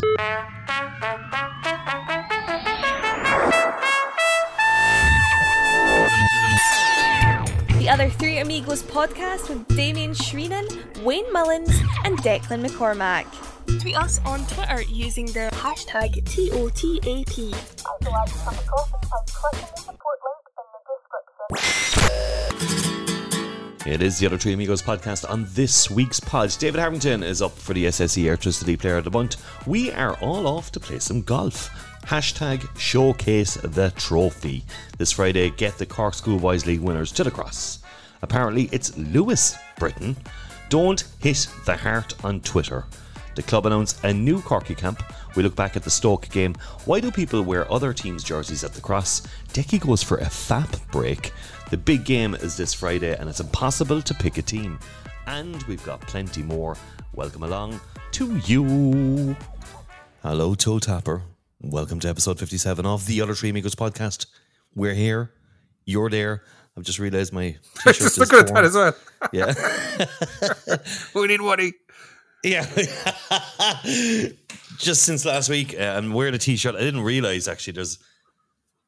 The Other Three Amigos podcast with Damien Shreenan, Wayne Mullins, and Declan McCormack. Tweet us on Twitter using the hashtag TOTAP. It is the Other Three Amigos podcast on this week's pod. David Harrington is up for the SSE Airtricity Player of the Month. We are all off to play some golf. Hashtag showcase the trophy. This Friday, get the Cork Schoolboys League winners to the cross. Apparently, it's Lewis Britton. Don't hit the heart on Twitter. The club announced a new Corky camp. We look back at the Stoke game. Why do people wear other teams' jerseys at the cross? Decky goes for a FAP break. The big game is this Friday, and it's impossible to pick a team. And we've got plenty more. Welcome along to you. Hello, Toe Tapper. Welcome to episode 57 of the Other Three Amigos podcast. We're here. You're there. I've just realised my t-shirt Just is looking at that as well. Yeah. We need money. Yeah. Just since last week, uh, I'm wearing a t-shirt. I didn't realize actually there's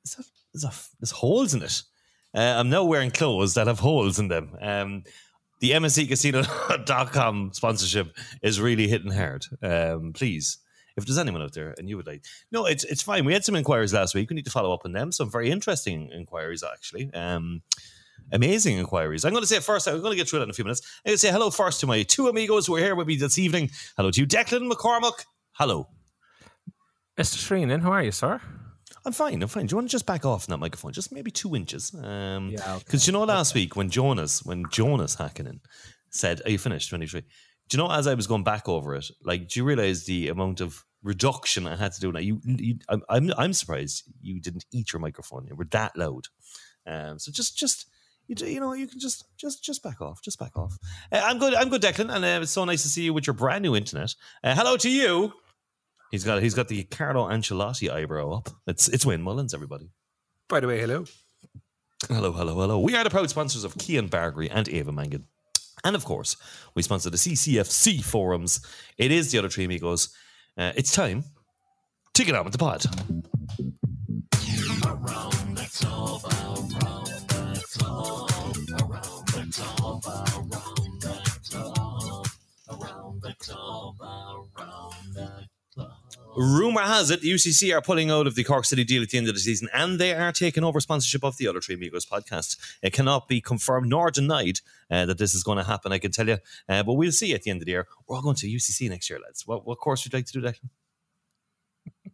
there's, a, there's, a, there's holes in it. Uh, I'm now wearing clothes that have holes in them. Um, the MSCCasino.com sponsorship is really hitting hard. Um, please, if there's anyone out there and you would like, no, it's it's fine. We had some inquiries last week. We need to follow up on them. Some very interesting inquiries actually. Um, amazing inquiries. I'm going to say first, I'm going to get through that in a few minutes. I'm going to say hello first to my two amigos who are here with me this evening. Hello to you, Declan McCormack. Hello. Mr. Shreenan, how are you, sir? I'm fine. I'm fine. Do you want to just back off from that microphone, just maybe two inches? Um, Yeah, Because okay. you know, last week when Jonas, when Jonas Hakkinen said, "Are you finished?" Twenty three. Do you know as I was going back over it, like, do you realize the amount of reduction I had to do? Now, you, you I'm, I'm, I'm surprised you didn't eat your microphone. You were that loud. Um, so just, just. You, you know, you can just, just, just back off. Just back off. Uh, I'm good. I'm good, Declan, and uh, it's so nice to see you with your brand new internet. Uh, hello to you. He's got, he's got the Carlo Ancelotti eyebrow up. It's, it's Wayne Mullins, everybody. By the way, hello. Hello, hello, hello. We are the proud sponsors of Cian Bargary and Ava Mangan. And of course, we sponsor the CCFC forums. It is the other three amigos. Uh, it's time to get on with the pod. Rumor has it the UCC are pulling out of the Cork City deal at the end of the season, and they are taking over sponsorship of the other Three Amigos podcast. It cannot be confirmed nor denied uh, that this is going to happen. I can tell you, uh, but we'll see at the end of the year. We're all going to UCC next year, lads. What, what course would you like to do, Declan?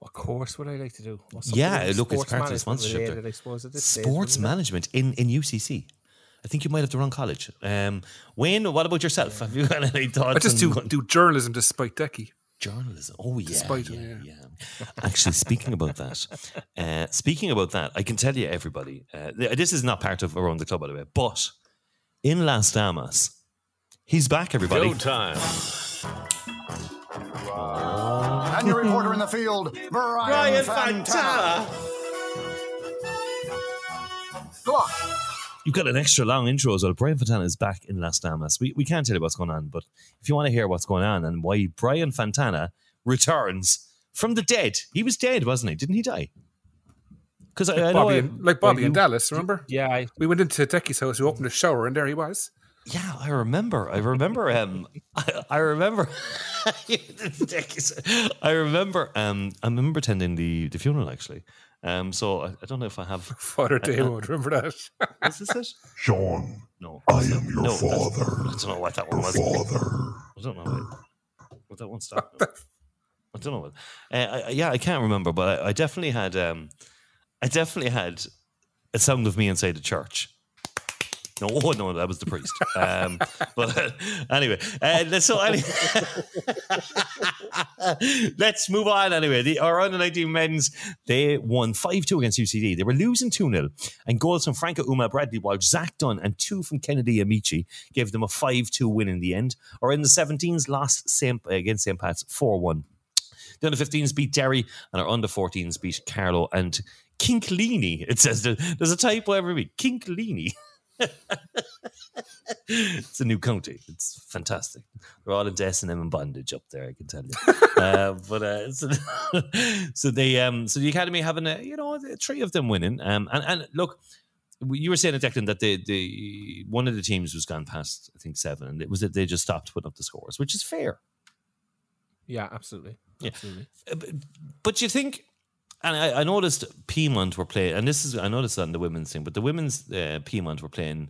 What course would I like to do? Yeah, something look, it's sports part of the management sponsorship related, there. I suppose, at stage, Sports management in, in UCC. I think you might have the wrong college. Um, Wayne, what about yourself? Have you got any thoughts? I just do, do journalism despite Decky. Journalism. Oh yeah, Despite yeah, him, yeah. Actually, speaking about that, uh, speaking about that, I can tell you, everybody, uh, this is not part of around the club, by the way, but in Las Damas, he's back. Everybody, time. And your reporter in the field, Brian, Fantana. Go on. You've got an extra long intro as well. Brian Fantana is back in Las Damas. We we can't tell you what's going on, but if you want to hear what's going on and why Brian Fantana returns from the dead, he was dead, wasn't he? Didn't he die? Because I, I Bobby and, like Bobby you- in Dallas, remember? Yeah, I, We went into Decky's house, we opened the shower, and there he was. Yeah, I remember. I remember. Um, I, I remember. I remember. Um, I remember attending the the funeral actually. Um, so I, I don't know if I have. Father David, remember that? Is this it? Sean, No. I am your No, father. I don't know what that one was. father. I don't know. What, what that one stopped. I don't know. What, uh, I, I- yeah, I can't remember, but I, I definitely had. Um, I definitely had a sound of me inside the church. No, oh, no, that was the priest. Um, but anyway, uh, let's- so any- let's move on. Anyway, the around the 19 men's they won five two against UCD. They were losing two 0 and goals from Franco Umeh, Bradley Walsh, Zach Dunn, and two from Kennedy Amici gave them a five two win in the end. Or in the 17s, lost Saint, against St. Pat's four one. The under 15s beat Derry, and our under 14s beat Carlo and Kinklini. It says there- there's a typo every week. Kinklini. it's a new county. It's fantastic. They're all in S&M and bondage up there, I can tell you. uh, but uh, so, so they um so the academy having a you know three of them winning. Um and, and look, you were saying at Declan that the the one of the teams was gone past I think seven, and it was that they just stopped putting up the scores, which is fair. Yeah, absolutely. Yeah. Absolutely. Uh, But, but you think, and I, I noticed Peamount were playing, and this is I noticed that in the women's thing, but the women's uh, Peamount were playing.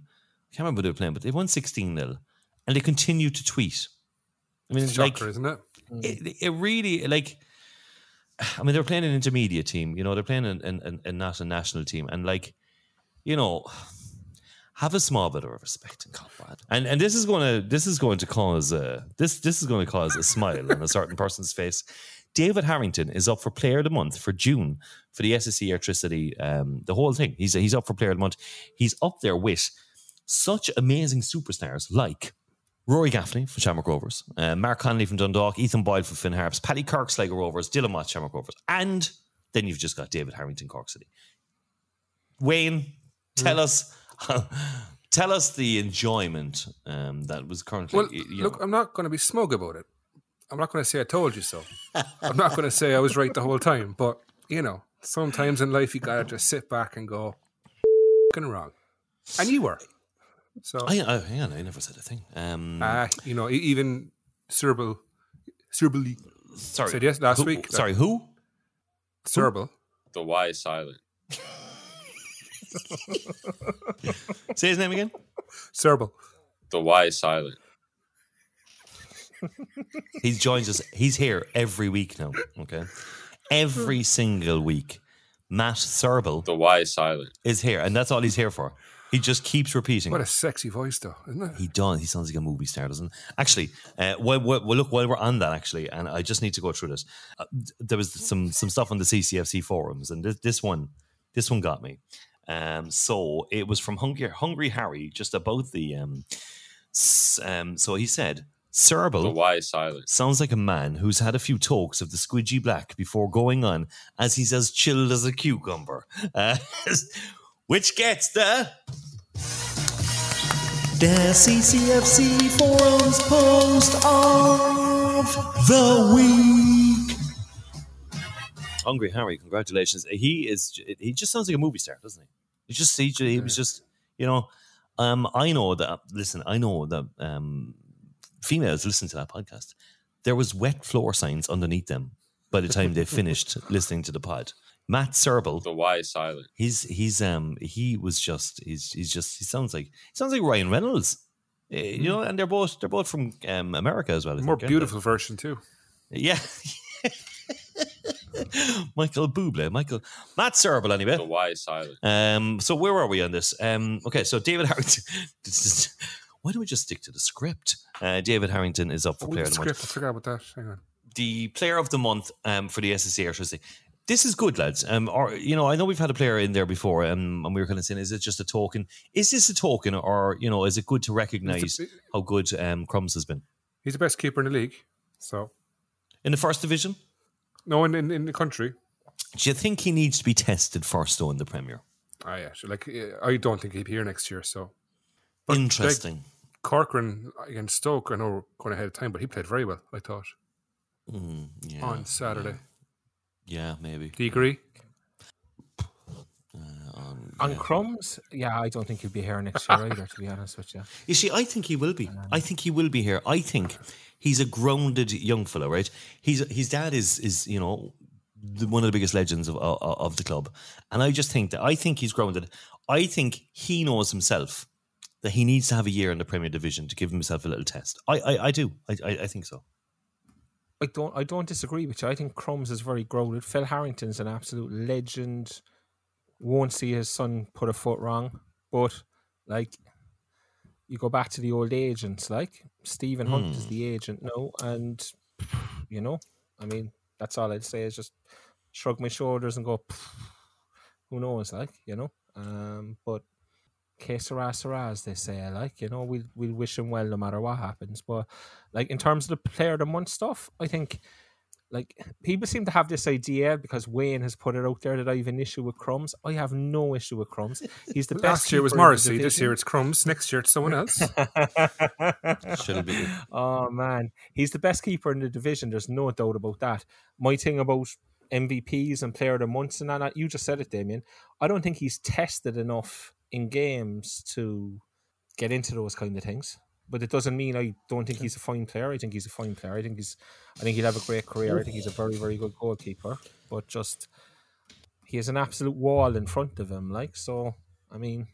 I can't remember who they were playing, but they won sixteen 0 and they continue to tweet. I mean, It's it's like isn't it? it, it really like. I mean, they're playing an intermediate team. You know, they're playing an, an, an, not a national team, and like, you know, have a small bit of respect and comrade. And and this is going to this is going to cause a this this is going to cause a smile on a certain person's face. David Harrington is up for Player of the Month for June for the SSE Airtricity. Um, the whole thing. He's he's up for Player of the Month. He's up there with such amazing superstars like Rory Gaffney from Shamrock Rovers, uh, Mark Connolly from Dundalk, Ethan Boyle from Finn Harps, Paddy Kirk Sligo Rovers, Dylan Mott Shamrock Rovers, and then you've just got David Harrington Cork City. Wayne, tell us, tell us the enjoyment um, that was currently. Well, you know- look, I'm not going to be smug about it. I'm not going to say I told you so. I'm not going to say I was right the whole time. But you know, sometimes in life you gotta just sit back and go, "Fucking wrong," and you were. So, I, I, hang on, I never said a thing. Um, uh, you know, even Serbil, Serbil, sorry, said yes last Who- week. Sorry, who? Serbil. The Y is silent. Say his name again. Serbil. The Y is silent. He joins us. He's here every week now. Okay, every single week. Matt Serbel The wise silent. is here, and that's all he's here for. He just keeps repeating. What a sexy voice, though, isn't it? He does. He sounds like a movie star, doesn't? he? Actually, uh, well, well, well, look, while we're on that, actually, and I just need to go through this. Uh, there was some some stuff on the CCFC forums, and this, this one, this one got me. Um, so it was from Hungry, Hungry Harry, just about the. Um, um, so he said, The "Serbil Y is silent. sounds like a man who's had a few talks of the squidgy black before going on, as he's as chilled as a cucumber." Uh, which gets the. The CCFC Forums Post of the Week. Hungry Harry, congratulations. He is. He just sounds like a movie star, doesn't he? He just. He, he was just. You know. Um. I know that. Listen. I know that. Um. Females listen to that podcast. There was wet floor signs underneath them by the time they finished listening to the pod. Matt Serbel The Y is silent. he's he's um he was just he's he's just he sounds like he sounds like Ryan Reynolds, Eh, you know, and they're both they're both from um, America as well. I More think, beautiful version too. yeah. Michael Bublé, Michael Matt Serbel The anyway. Y is silent. Um, so where are we on this? Um, okay, so David Harrington. why don't we just stick to the script? Uh, David Harrington is up for Oh, player the of the month script. I forgot about that. Hang on. the player of the month um, for the SSE Airtricity. This is good, lads. Um, or you know, I know we've had a player in there before, um, and we were kind of saying, is it just a token? Is this a token, or you know, is it good to recognise how good um, Crumbs has been He's the best keeper in the league. So in the first division? no, in in, in the country. Do you think he needs to be tested first, though, in the Premier? Ah, yeah. Like, I don't think he'll be here next year. So But, like, Interesting. Corcoran against Stoke. I know we're going ahead of time, but he played very well. I thought Mm, yeah, on Saturday. yeah, maybe. Do you agree? Um, On yeah. crumbs, yeah, I don't think he'll be here next year either. To be honest with you, You see, I think he will be. I think he will be here. I think he's a grounded young fellow, right? He's his dad is is you know the, one of the biggest legends of, of of the club, and I just think that I think he's grounded. I think he knows himself that he needs to have a year in the Premier Division to give himself a little test. I I, I do. I, I I think so. I don't. I don't disagree with you. I think Crumbs is very grounded. Phil Harrington's an absolute legend. Won't see his son put a foot wrong, but like you go back to the old agents, like Stephen Hunt is the agent now, and you know, I mean, that's all I'd say is just shrug my shoulders and go, who knows, like you know. Um, but que sera, sera, as they say, like you know, we'll we'll wish him well no matter what happens. But like in terms of the player of the month stuff, I think like people seem to have this idea because Wayne has put it out there that I have an issue with crumbs. I have no issue with crumbs. He's the best. Last year was keeper in the Morrissey. This year it's Crumbs. Next year it's someone else. Should be. oh man, he's the best keeper in the division. There's no doubt about that. My thing about MVPs and Player of the Months and that, you just said it, Damien. I don't think he's tested enough in games to get into those kind of things. But it doesn't mean I don't think he's a fine player. I think he's a fine player. I think he's, I think he'll have a great career. I think he's a very, very good goalkeeper. But just he has an absolute wall in front of him. Like so, I mean,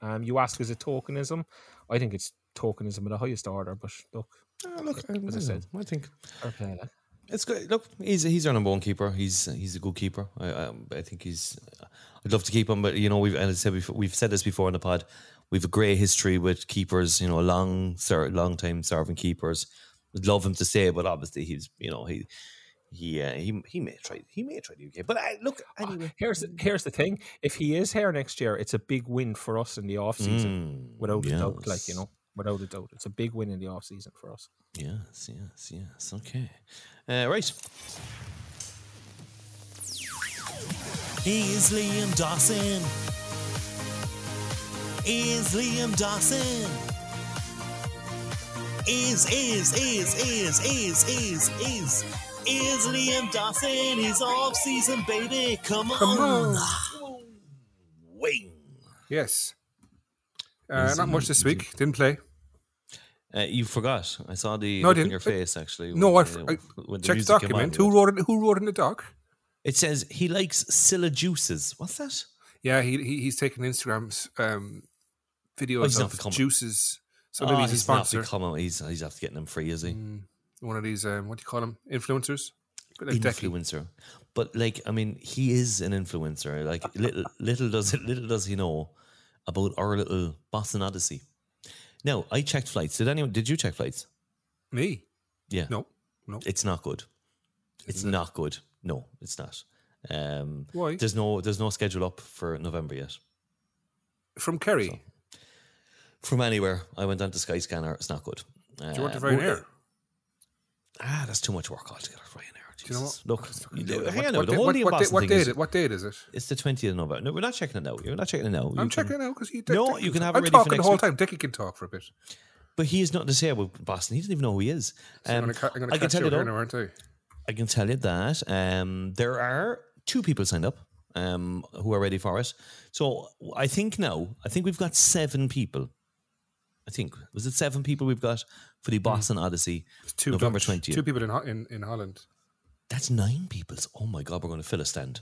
um, you ask is it tokenism? I think it's tokenism of the highest order. But look, Ah, look, As I said. I think fair play, like. It's good. Look, he's he's our number one keeper. He's he's a good keeper. I um, I think he's. I'd love to keep him, but you know we've and I said before, we've said this before in the pod. We've a great history with keepers. You know, long ser- long time serving keepers. Would love him to stay, but obviously he's you know he he uh, he he may try he may try the UK. But I, look anyway. Here's the, here's the thing: if he is here next year, it's a big win for us in the off season, Mm, without a doubt. Like you know, without a doubt, it's a big win in the off season for us. Yes, yes, yes. Okay. Uh, right. Is Liam Dawson? Is Liam Dawson? Is, is, is, is, is, is, is. Is Liam Dawson? He's off season, baby. Come on. Come on. Wing. Yes. Uh, not much this week. Didn't play. Uh, you forgot. I saw the No, look on your face actually. No, I, when, f- uh, I when the checked the music came on, document. Who wrote it? Who wrote in the doc? It says he likes Scylla juices. What's that? Yeah, he, he he's taking Instagram's um, videos he's not of juices. So Oh, maybe he's a he's not sponsor. he's he's after getting them free, is he? Mm, one of these um, what do you call them? Influencers. Like Decky. influencer. But like, I mean, he is an influencer. Like little little does little does he know about our little Boston Odyssey. Now, I checked flights. Did anyone? Did you check flights? Me? Yeah. No, no. It's not good. It's not good. No, it's not. Um, Why? There's no there's no schedule up for November yet. From Kerry. From anywhere, I went on to Skyscanner. It's not good. Do you want to Uh, Ryanair? Ah, that's too much work altogether. Ryanair. Do you know what? Look, you- do it. hang What- on what The whole what- what date is- it- What date is it? It's the 20th of November. No, we're not checking it now. We're not checking it now. I'm You checking can- it now because you. No, Decky you can have it I'm ready for talking the whole week. time. Decky can talk for a bit. But he has nothing to say about Boston. He doesn't even know who he is. So I'm Um, going to can catch tell you here now, aren't I? I can tell you that um, there are two people signed up um, who are ready for it. So I think now, I think we've got seven people. I think was it seven people we've got for the Boston Odyssey, two November twentieth. Two people in in, in Holland. That's nine people. Oh my god, we're going to fill a stand.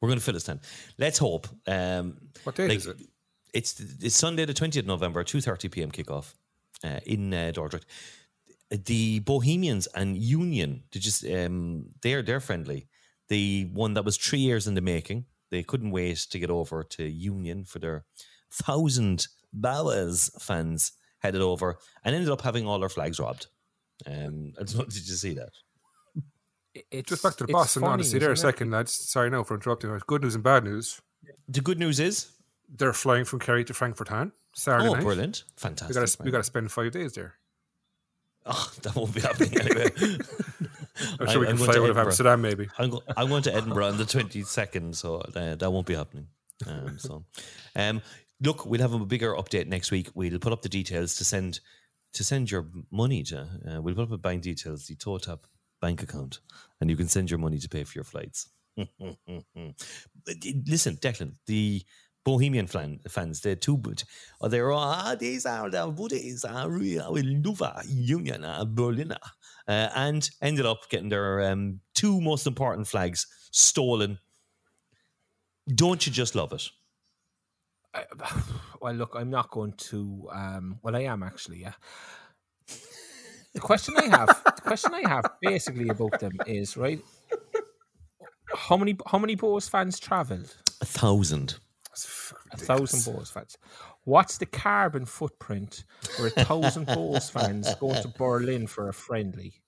We're going to fill a stand. Let's hope. Um, What date like, is it? It's it's Sunday the twentieth of November, two thirty p.m. kickoff uh, in uh, Dordrecht. The Bohemians and Union, they just um, they're they're friendly. The one that was three years in the making. They couldn't wait to get over to Union for their thousand Bowers fans headed over and ended up having all their flags robbed. Um, I don't know, did you see that? It- It's, Just back to the it's Boston funny, Odyssey there a isn't it? second, lads. Sorry now for interrupting. Good news and bad news. The good news is, They're flying from Kerry to Frankfurt Hahn Saturday oh, night. brilliant, We fantastic! got to we got to spend five days there. Oh, that won't be happening anyway. I'm sure we I'm can going fly to out of Amsterdam, maybe. I'm, go- I'm going to Edinburgh on the 22nd, so uh, that won't be happening. Um, so, um, look, we'll have a bigger update next week. We'll put up the details to send to send your money to. Uh, we'll put up the bank details, the TOTAP bank account, and you can send your money to pay for your flights. Listen, Declan, the Bohemian fan, fans, they're too good. Oh, they're ah, these are the Buddies, are real Luva, Union, uh, Berliner, uh, and ended up getting their um, two most important flags stolen. Don't you just love it? Well, look, I'm not going to. Um, well, I am actually. Yeah. The question I have, the question I have, basically about them is right. How many how many Bohs fans travelled? A thousand. A thousand Bohs fans. What's the carbon footprint for a thousand Bohs fans going to Berlin for a friendly?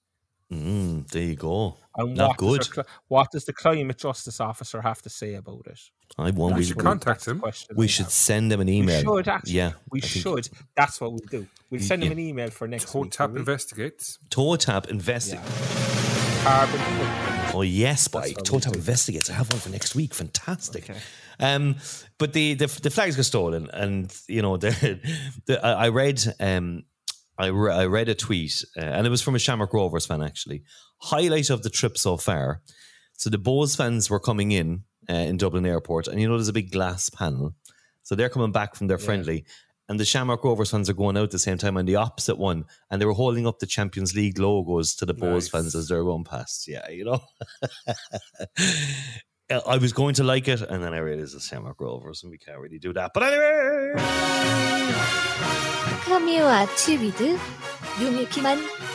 Mm, there you go. And Not what good. Does their what does the climate justice officer have to say about it? I won't. We We, should contact him. we should have. send them an We email. should actually. Yeah, we I think- should. That's what we'll do. We'll send Yeah. him an email for next Toe week. tap will we? investigates. Toe tap investigate. carbon footprint. Oh yes, boy! That's what Total we do. investigates. I have one for next week. Fantastic. Um, but the, the the flags got stolen, and you know the, the I I read um I, re- I read a tweet, uh, and it was from a Shamrock Rovers fan actually. Highlight of the trip so far. So the Bohs fans were coming in uh, in Dublin Airport, and you know there's a big glass panel. So they're coming back from their friendly, and the Shamrock Rovers fans are going out at the same time on the opposite one, and they were holding up the Champions League logos to the Bohs Nice. fans as they're going past. Yeah, you know. I was going to like it, and then I realized it's Sham Rovers, and we can't really do that. But anyway,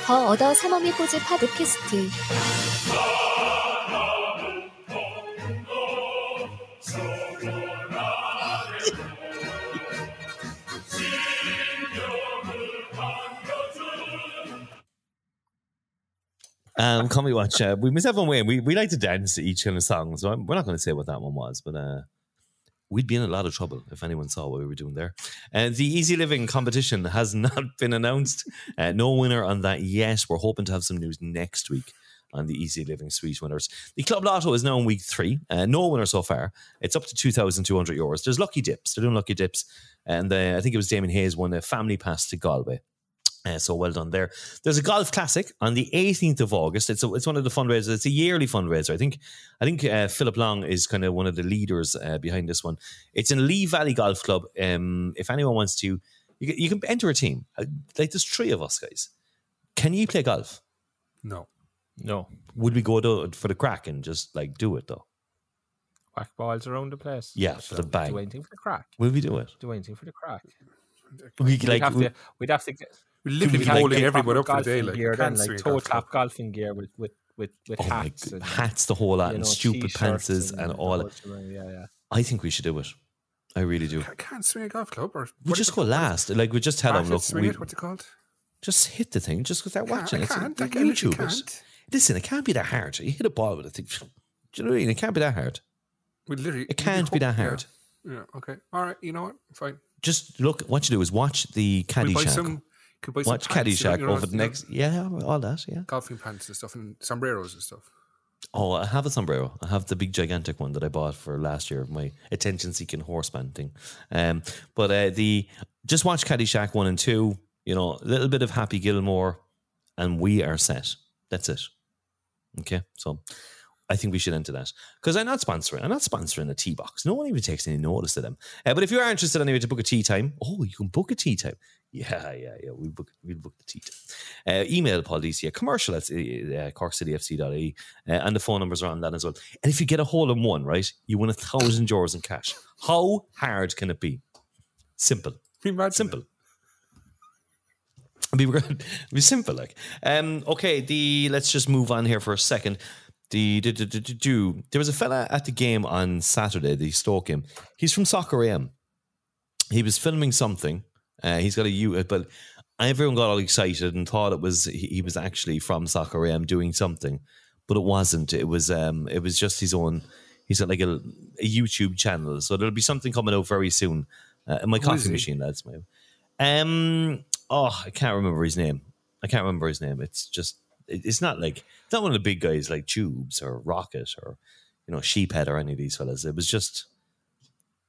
더 얻어 삼엄이 팟캐스트. Um, come we watch. Uh, we must have one way. We we like to dance to each kind of song, so I'm, we're not going to say what that one was, but uh, we'd be in a lot of trouble if anyone saw what we were doing there. Uh, the Easy Living competition has not been announced. Uh, no winner on that yet. We're hoping to have some news next week on the Easy Living Suite winners. The Club Lotto is now in week three. Uh, no winner so far. It's up to 2,200 euros. There's lucky dips. They're doing lucky dips. And uh, I think it was Damon Hayes won a family pass to Galway. Uh, so well done there. There's a golf classic on the 18th of August. It's a, it's one of the fundraisers. It's a yearly fundraiser. I think I think uh, Philip Long is kind of one of the leaders uh, behind this one. It's in Lee Valley Golf Club. Um, if anyone wants to, you can, you can enter a team. Uh, like there's three of us guys. Can you play golf? No. No. Would we go to, for the crack and just like do it though? Whack balls around the place. Yeah, for the bang. Do anything for the crack. Will we do it? Do anything for the crack. We We'd like have we- to. We'd have to get. We literally we'd be have to holding everybody up for the day, golfing like gear then, like swing toe golf tap golfing gear with with with with oh hats God, and hats, the whole lot, you and know, stupid t-shirts and, all. whole shebang, Yeah, yeah. I think we should do it. I really do. I can't swing a golf club. Or We just is go it last. Like we just tell them, look, swing we, it, what's it called? just hit the thing. Just start Can't- watching I it. can't. I It's- can- literally YouTube can't. Listen, it can't be that hard. You hit a ball with a thing. Do you know what I mean? It can't be that hard. We literally. It can't be that hard. Yeah. Okay. All right. You know what? Fine. Just look. What you do is watch the Can we buy Caddyshack. some? We buy Watch Caddyshack over the next. Yeah, all that. Yeah. golfing pants and stuff and sombreros and stuff. Oh, I have a sombrero. I have the big gigantic one that I bought for last year, my attention seeking horseman thing. Um, but uh, the just watch Caddyshack one and two. You know, a little bit of Happy Gilmore, and we are set. That's it. Okay, so I think we should enter that because I'm not sponsoring. I'm not sponsoring a tea box. No one even takes any notice of them. Uh, but if you are interested anyway to book a tea time, oh, you can book a tea time. Yeah, yeah, yeah. We book we book the tea time. Uh, email Paul DC at commercial at uh, corkcityfc.ie uh, and the phone numbers are on that as well. And if you get a hole in one, right, you win a thousand euros in cash. How hard can it be? Simple. Imagine Simple. It'd be, be simple, like. Um, okay, the let's just move on here for a second. The do, do, do, there was a fella at the game on Saturday, the Stoke game. He's from Soccer AM. He was filming something. Uh, he's got a U, but everyone got all excited and thought it was he, he was actually from Soccer AM doing something, but it wasn't. It was um, it was just his own. He's got like a, a YouTube channel, so there'll be something coming out very soon. Uh, my is coffee machine, that's My, um, oh, I can't remember his name. I can't remember his name. It's just, it's not like it's not one of the big guys like Tubes or Rocket or you know Sheephead or any of these fellas. It was just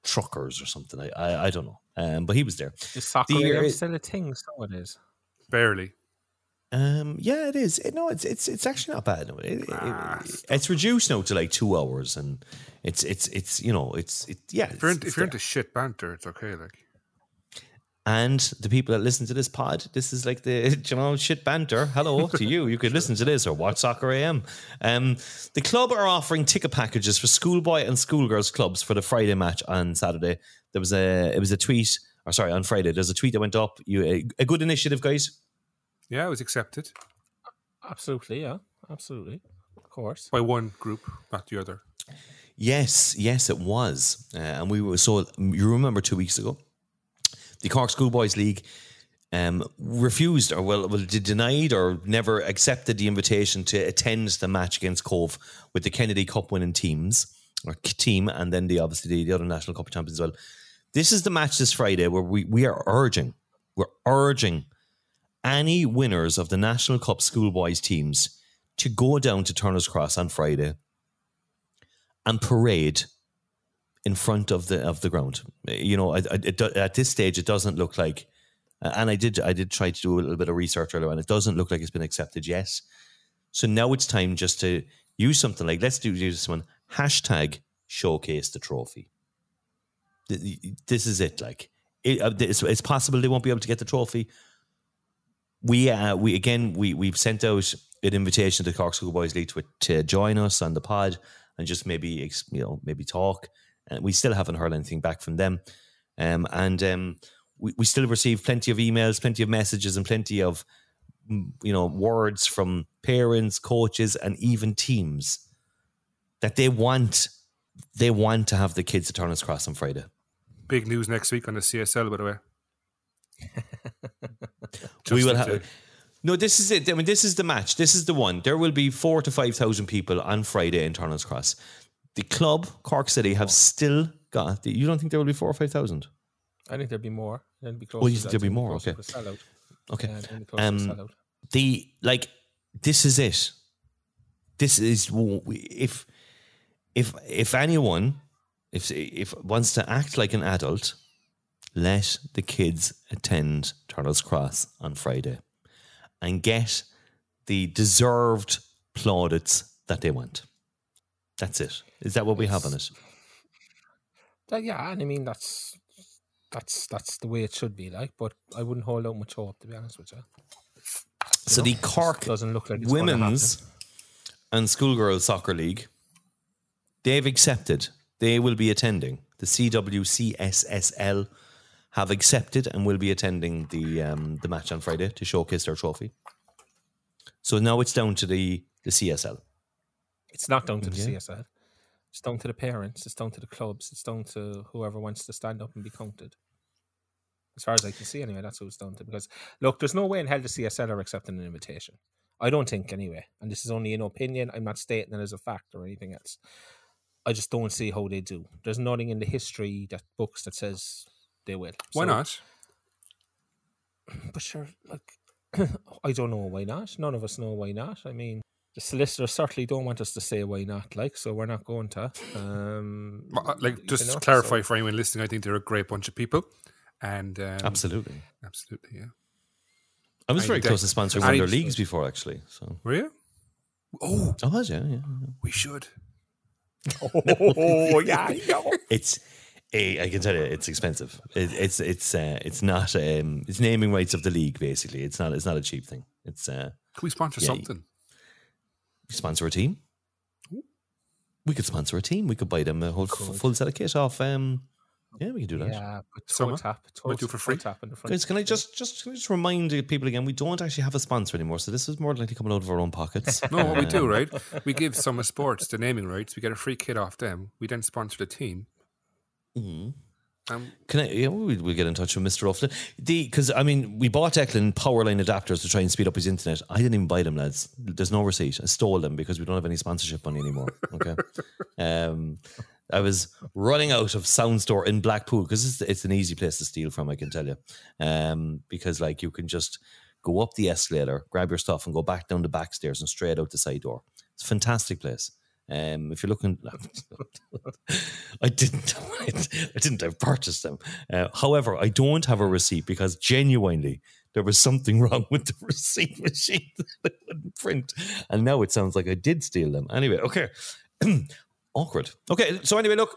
truckers or something. I I, I don't know. Um, but he was there. Is soccer The- AM still a thing? So it is. Barely. Um, yeah, it is. It, no, it's it's it's actually not bad. No, it, it- Ah, it- it's reduced now to like two hours, and it's it's it's you know it's it yeah. If you're, it's- into, it's if you're into shit banter, it's okay. Like And the people that listen to this pod, this is like the you know shit banter. Hello to you. You could listen to this or watch Soccer AM. Um, the club are offering ticket packages for schoolboy and schoolgirls clubs for the Friday match on Saturday. There was a it was a tweet, or sorry, on Friday. There's a tweet that went up. You a, a good initiative, guys. yeah, it was accepted Absolutely, yeah, absolutely, of course. by one group, not the other. Yes, yes, it was, uh, and we were so. You remember two weeks ago, the Cork Schoolboys League um, refused, or well, well, denied, or never accepted the invitation to attend the match against Cove with the Kennedy Cup winning teams or team, and then the obviously the, the other National Cup champions as well. This is the match this Friday where we we are urging, we're urging any winners of the National Cup schoolboys teams to go down to Turner's Cross on Friday and parade in front of the of the ground. You know, I, I, at this stage, it doesn't look like. And I did I did try to do a little bit of research earlier, and it doesn't look like it's been accepted yet. So now it's time just to use something like let's do use this one hashtag showcase the trophy. This is it. Like it, uh, it's, it's possible they won't be able to get the trophy. We uh, we again we we've sent out an invitation to the Cork Schoolboys League to, to join us on the pod and just maybe you know maybe talk. And we still haven't heard anything back from them. Um, and um, we, we still receive plenty of emails, plenty of messages, and plenty of you know words from parents, coaches, and even teams that they want they want to have the kids at Turner's Cross on Friday. Big news next week on the CSL, by the way. we will have. No, this is it. I mean, this is the match. This is the one. There will be four to five thousand people on Friday in Turner's Cross. The club, Cork City, have still got. The, You don't think there will be four or five thousand? I think there'll be more. There'll be close. Oh, you think there'll be more? Okay. Okay. Yeah, there'll be close to Um, the like this is it this is if if if anyone if if wants to act like an adult let the kids attend Turner's Cross on Friday and get the deserved plaudits that they want that's it. Is that what we have on it That- yeah, and I mean that's that's that's the way it should be like. But I wouldn't hold out much hope to be honest with you. so know, the Cork doesn't look like women's and schoolgirls soccer league they've accepted they will be attending. The CWCSSL have accepted and will be attending the um, the match on Friday to showcase their trophy. So now it's down to the the CSL It's not down to the Yeah. CSL. It's down to the parents. It's down to the clubs. It's down to whoever wants to stand up and be counted. As far as I can see, anyway, that's who it's down to. Because look, there's no way in hell the CSL are accepting an invitation. I don't think, anyway. And this is only an opinion. I'm not stating it as a fact or anything else. I just don't see how they do. There's nothing in the history that books that says they will. Why So- not? But sure, like I don't know why not. None of us know why not. I mean, the solicitors certainly don't want us to say why not. Like, so we're not going to. Um, Well, uh, Like, you just know, to clarify so- for anyone listening, I think they're a great bunch of people. And um, absolutely absolutely, yeah. I was I very think close to sponsoring one of their I- leagues before actually so Were you? Oh, I was yeah yeah, yeah. we should. oh yeah, yeah. it's eh, I can tell you it's expensive. It, it's it's uh, it's not um, it's naming rights of the league basically. It's not it's not a cheap thing. It's uh, Can we sponsor Yeah, something? We sponsor a team. We could sponsor a team. We could buy them a whole f- full set of kit off. Um, yeah, we could do that. Yeah, but toe Summer? tap, toe, Might do for toe free. tap in the front. Guys, can I just just can I just remind people again? We don't actually have a sponsor anymore, so this is more likely coming out of our own pockets. No, what we do, right? We give Summer Sports the naming rights. We get a free kit off them. We then sponsor the team. mhm. Um, Can I? Yeah, we we get in touch with Mister Rufflin. The because I mean we bought Declan Powerline adapters to try and speed up his internet. I didn't even buy them, lads. There's no receipt. I stole them because we don't have any sponsorship money anymore. Okay. um, I was running out of Sound Store in Blackpool because it's, it's an easy place to steal from. I can tell you, um, because like you can just go up the escalator, grab your stuff, and go back down the back stairs and straight out the side door. It's a fantastic place. Um, if you're looking, I didn't, I didn't. I've purchased them. Uh, however, I don't have a receipt because genuinely there was something wrong with the receipt machine that wouldn't print, and now it sounds like I did steal them. Anyway, okay, awkward. Okay, so anyway, look,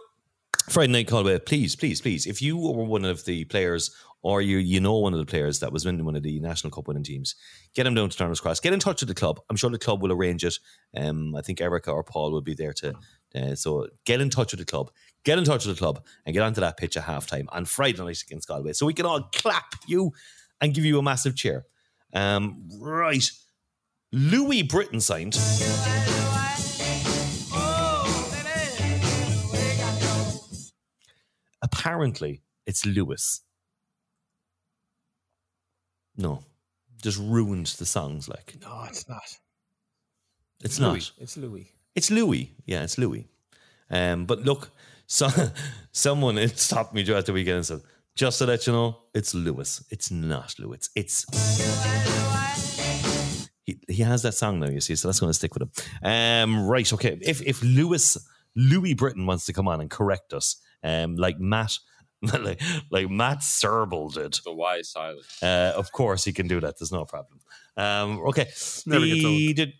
Friday night Galway, please, please, please, if you were one of the players or you you know one of the players that was in one of the national cup winning teams, get him down to Turner's Cross. Get in touch with the club. I'm sure the club will arrange it. Um, I think Erica or Paul will be there to. Uh, so get in touch with the club. Get in touch with the club and get onto that pitch at halftime on Friday night against Galway, so we can all clap you and give you a massive cheer. Um, right, Louis Britton signed. Apparently, it's Lewis. No, just ruins the songs. Like No, it's not. it's Louis. not. It's Louis. It's Louis. Yeah, it's Louis. Um, but look, so, someone it stopped me throughout the weekend and said, just to let you know, it's Lewis. It's not Lewis. It's He, he has that song now, you see, so that's going to stick with him. Um, right, okay. If if Lewis Louis Britton wants to come on and correct us, um, like Matt, like, like Matt Serble did, The Y is silent. uh, of course he can do that. There's no problem. Um, okay, Never gets The- old. did-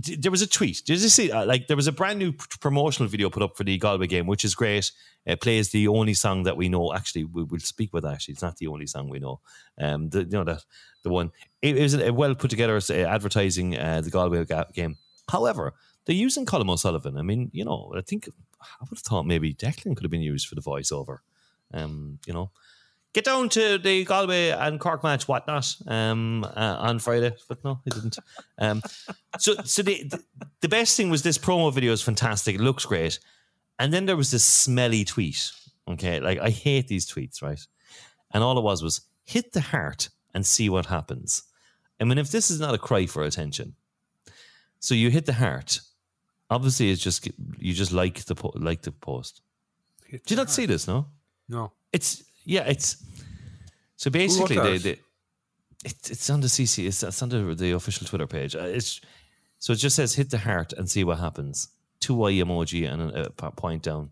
d- there was a tweet. Did you see? Uh, like there was a brand new p- promotional video put up for the Galway game, which is great. It plays the only song that we know. Actually, we, we'll speak with that. Actually, it's not the only song we know. Um, the, you know that the one. It, it was a well put together uh, advertising uh, the Galway ga- game. However, they're using Colin O'Sullivan. I mean, you know, I think I would have thought maybe Declan could have been used for the voiceover. Um, you know, get down to the Galway and Cork match, whatnot, um, uh, on Friday. But no, he didn't. Um, so, so the, the best thing was this promo video is fantastic. It looks great, and then there was this smelly tweet. Okay, like I hate these tweets, right? And all it was was hit the heart and see what happens. I mean, if this is not a cry for attention, so you hit the heart. Obviously, it's just you just like the po- like the post. Hit Did you not see this? No. No. It's yeah, it's so basically they, they it's it's on the CC it's, it's on the, the official Twitter page. Uh, It's so it just says hit the heart and see what happens. Two eye emoji and a, a point down,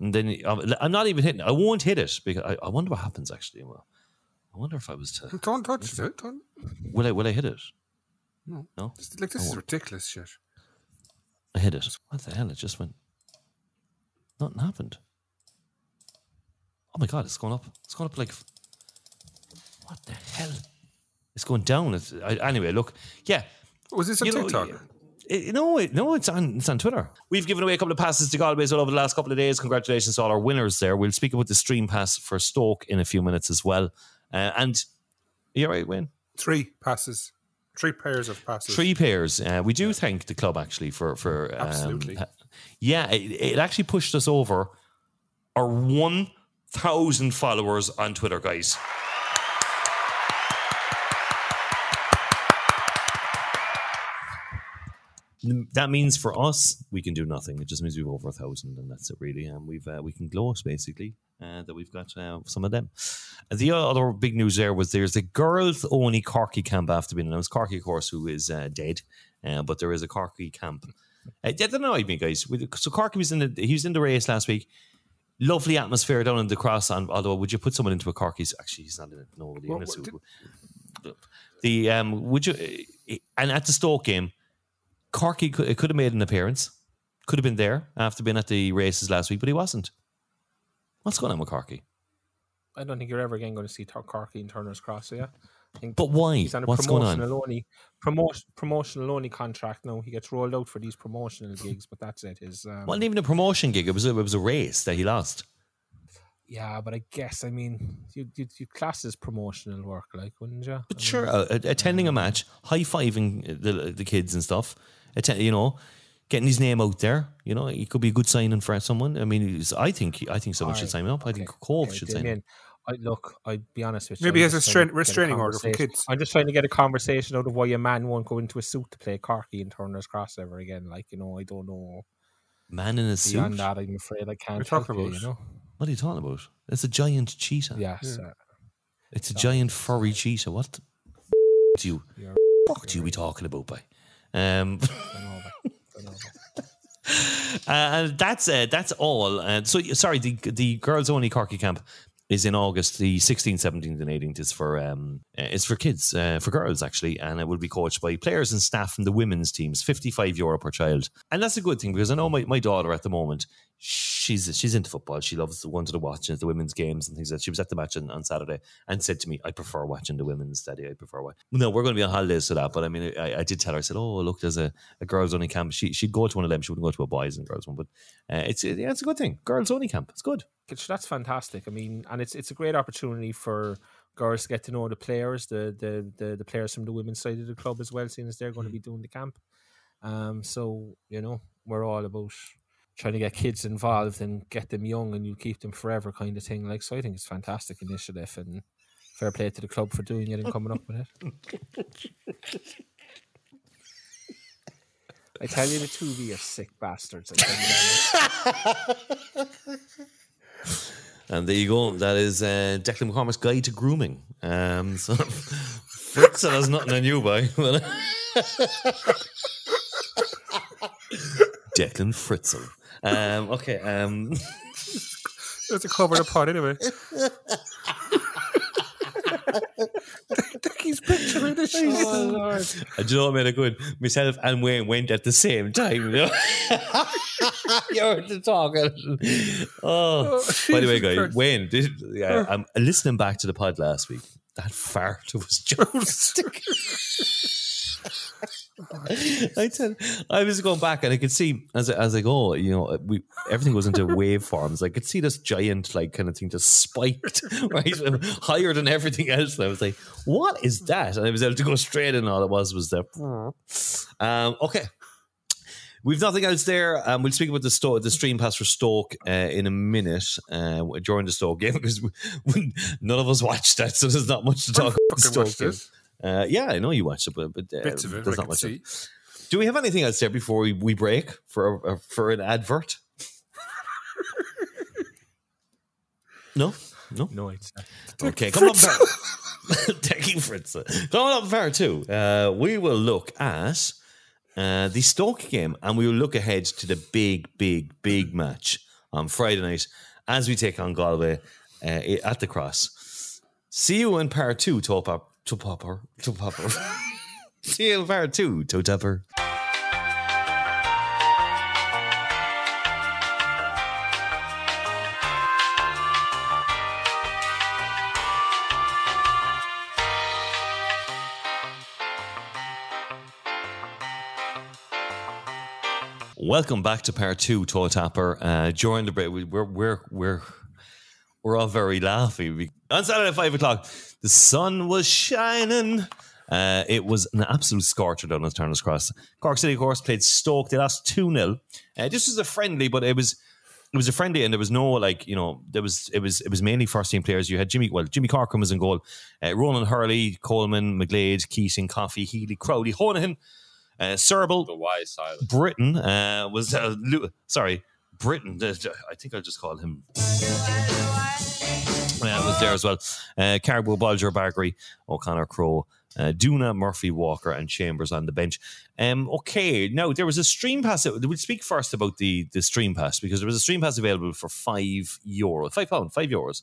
and then um, I'm not even hitting. I won't hit it because I, I wonder what happens actually. Well, I wonder if I was to Don't touch it. Don't. will I will I hit it? No. No, This- Like, this is ridiculous shit. I hit it. What the hell? It just went. Nothing happened. Oh my god! It's going up. It's going up like. What the hell? It's going down. It's, I, anyway, look. Yeah. Was this on You TikTok? yeah. It- no, it, no, it's on it's on Twitter. We've given away a couple of passes to Galway's all over the last couple of days. Congratulations to all our winners there. We'll speak about the stream pass for Stoke in a few minutes as well. Uh, and you're right, Wayne. Three passes. Three pairs of passes. Three pairs. Uh, we do thank the club actually for for um, Absolutely. yeah, it, it actually pushed us over our one thousand followers on Twitter, guys. That means for us, we can do nothing. It just means we've over a thousand, and that's it really. And we've uh, we can gloat basically uh, that we've got uh, some of them. The other big news there was there's a girls only Corky camp after being announced. Corky, of course, who is uh, dead, uh, but there is a Corky camp. Uh, that annoyed me, guys. So Corky was in the he was in the race last week. Lovely atmosphere down in the cross. And although, would you put someone into a Corky's? Actually, he's not in it. What- unless what the um, would you? uh, And at the Stoke game, Corky could, it could have made an appearance. Could have been there after being at the races last week, but he wasn't. What's going on with Corky? I don't think you're ever again going to see Corky and Turner's Cross. Yeah, But why? he's on a What's going on? promotional only promotion promotional only contract now. He gets rolled out for these promotional gigs, but that's it. His um, wasn't even a promotion gig. It was a, it was a race that he lost. yeah, but I guess I mean you you, you class as promotional work, like wouldn't you? But I sure, mean, uh, attending a match, high fiving the the kids and stuff. Atten- you know, getting his name out there. You know, he could be a good signing for someone. I mean, I think I think someone should sign him up. I think okay, Cove okay, should sign him. Damien, I look, I'd be honest with you. Maybe he I'm has a just trying restrain- restraining order for kids. I'm just trying to get a conversation out of why a man won't go into a suit to play Corky and Turner's Cross ever again. Like you know, I don't know. Man in a suit. Beyond that, I'm afraid I can't. talk are you you, about? you know. What are you talking about? It's a giant cheetah. Yes. uh, It's a giant furry cheetah. What the do you You're- fuck do you be talking about, by? Um, I know that. I know that. uh, and that's uh, that's all. And so, sorry, the the girls only Corky camp is in August. The 16th, 17th, and 18th is for um uh, is for kids, uh, for girls actually, and it will be coached by players and staff from the women's teams. 55 euro per child, and that's a good thing because I know my, my daughter at the moment. She's she's into football. She loves the one to the watching the women's games and things like that. She was at the match on, on Saturday and said to me, "I prefer watching the women's daddy. I prefer watching." No, we're going to be on holidays for that. But I mean, I, I did tell her. I said, "Oh, look, there's a, a girls only camp." She she'd go to one of them. She wouldn't go to a boys and girls one. But uh, it's yeah, it's a good thing. Girls only camp. It's good. That's fantastic. I mean, and it's it's a great opportunity for girls to get to know the players, the the the, the players from the women's side of the club as well, seeing as they're going to be doing the camp. Um, so you know, we're all about trying to get kids involved and get them young, and you keep them forever, kind of thing. Like, so I think it's a fantastic initiative, and fair play to the club for doing it and coming up with it. I tell you, the two of you are sick bastards. I tell you. And there you go. That is uh, Declan McCormack's guide to grooming. Um, so Fritz, that has nothing on you, boy. Declan Fritzel. Um, okay. Um, That's a cover the pot anyway. He's picturing the shit. Oh, Lord. and do you know what made it good? Myself and Wayne went at the same time. You know? You're the talking. Oh, by the way, guys, Christ. Wayne, did, yeah, I'm listening back to the pod last week. That fart was just. I tell, I was going back and I could see as I, as I go, you know, we everything goes into waveforms. I could see this giant like kind of thing just spiked right higher than everything else. And I was like, "What is that?" And I was able to go straight, and all it was was the. Um, okay, We've nothing else there. Um, we'll speak about the Stoke, the stream pass for Stoke uh, in a minute uh, during the Stoke game because we, we, none of us watched that, so there's not much to talk about. Stoke. Uh, yeah, I know you watched it, but, but uh, Bits of it. there's not much. Do we have anything else there before we, we break for a, for an advert? no, no. No, it's. Okay, come for taking Fritz. Coming up fair too. Uh, we will look at uh, the Stoke game, and we will look ahead to the big, big, big match on Friday night as we take on Galway uh, at the Cross. See you in part two, Top Up, Top Upper, Top Upper. See you part two, Top Upper. Welcome back to part two, Toe Tapper. Uh, during the break, we- we're we're we're we're all very laughy. On Saturday at five o'clock, the sun was shining. Uh, it was an absolute scorcher down at Turner's Cross. Cork City, of course, played Stoke. They lost two 0 uh, This was a friendly, but it was it was a friendly, and there was no like you know there was it was it was mainly first team players. You had Jimmy well Jimmy Corcoran was in goal, uh, Ronan Hurley, Coleman, McGlade, Keating, Coffey, Healy, Crowley, Honohan, uh, Srbely, The wise silence. Britton uh, was uh, sorry Britton. uh, I think I'll just call him. Yeah, was there as well. Uh, Caribou, Bolger, Bargary, O'Connor, Crow, uh, Duna, Murphy, Walker, and Chambers on the bench. Um, okay, now there was a stream pass. We'll speak first about the the stream pass because there was a stream pass available for five euro, five pound, five euros.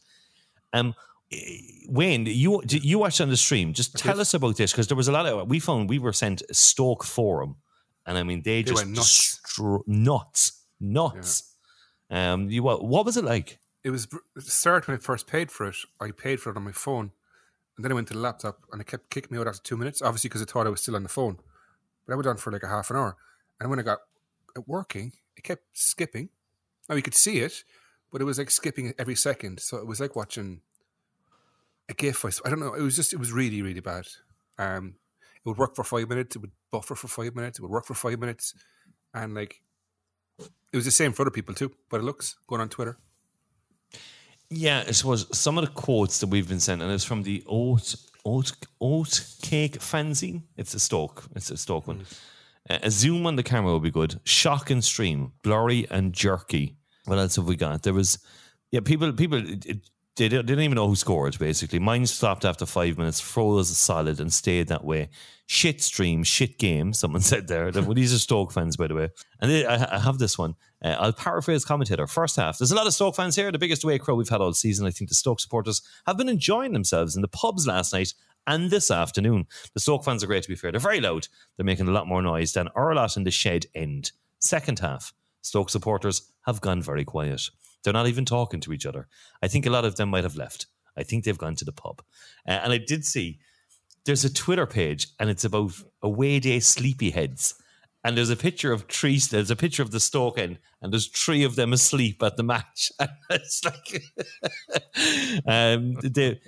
Um, eh, Wayne, you you watched on the stream? Just tell us about this because there was a lot of we found we were sent Stoke forum, and I mean they, They just went nuts. destro- nuts, nuts. Um, you what? What was it like? It was start when I first paid for it. I paid for it on my phone, and then I went to the laptop, and it kept kicking me out after two minutes. Obviously, because I thought I was still on the phone. But I went on for like a half an hour, and when I got it working, it kept skipping. Now you could see it, but it was like skipping every second. So it was like watching a GIF. I don't know. It was just it was really really bad. Um, it would work for five minutes. It would buffer for five minutes. It would work for five minutes, and like it was the same for other people too. But it looks going on Twitter. Yeah, I suppose some of the quotes that we've been sent, and it's from the oat oat oat cake fanzine. It's a Stoke. It's a Stoke one. Uh, a zoom on the camera would be good. Shock and stream, blurry and jerky. What else have we got? There was, yeah, people people it, it, they didn't even know who scored. Basically, mine stopped after five minutes, froze solid, and stayed that way. Shit stream, shit game. Someone said there. These are Stoke fans, by the way. And they, I, I have this one. Uh, I'll paraphrase commentator. First half, there's a lot of Stoke fans here. The biggest away crowd we've had all season. I think the Stoke supporters have been enjoying themselves in the pubs last night and this afternoon. The Stoke fans are great, to be fair. They're very loud. They're making a lot more noise than our lot in the shed end. Second half, Stoke supporters have gone very quiet. They're not even talking to each other. I think a lot of them might have left. I think they've gone to the pub. Uh, and I did see there's a Twitter page and it's about away day sleepyheads. And there's a picture of three. There's a picture of the Stoke end, and there's three of them asleep at the match. It's like, um, they,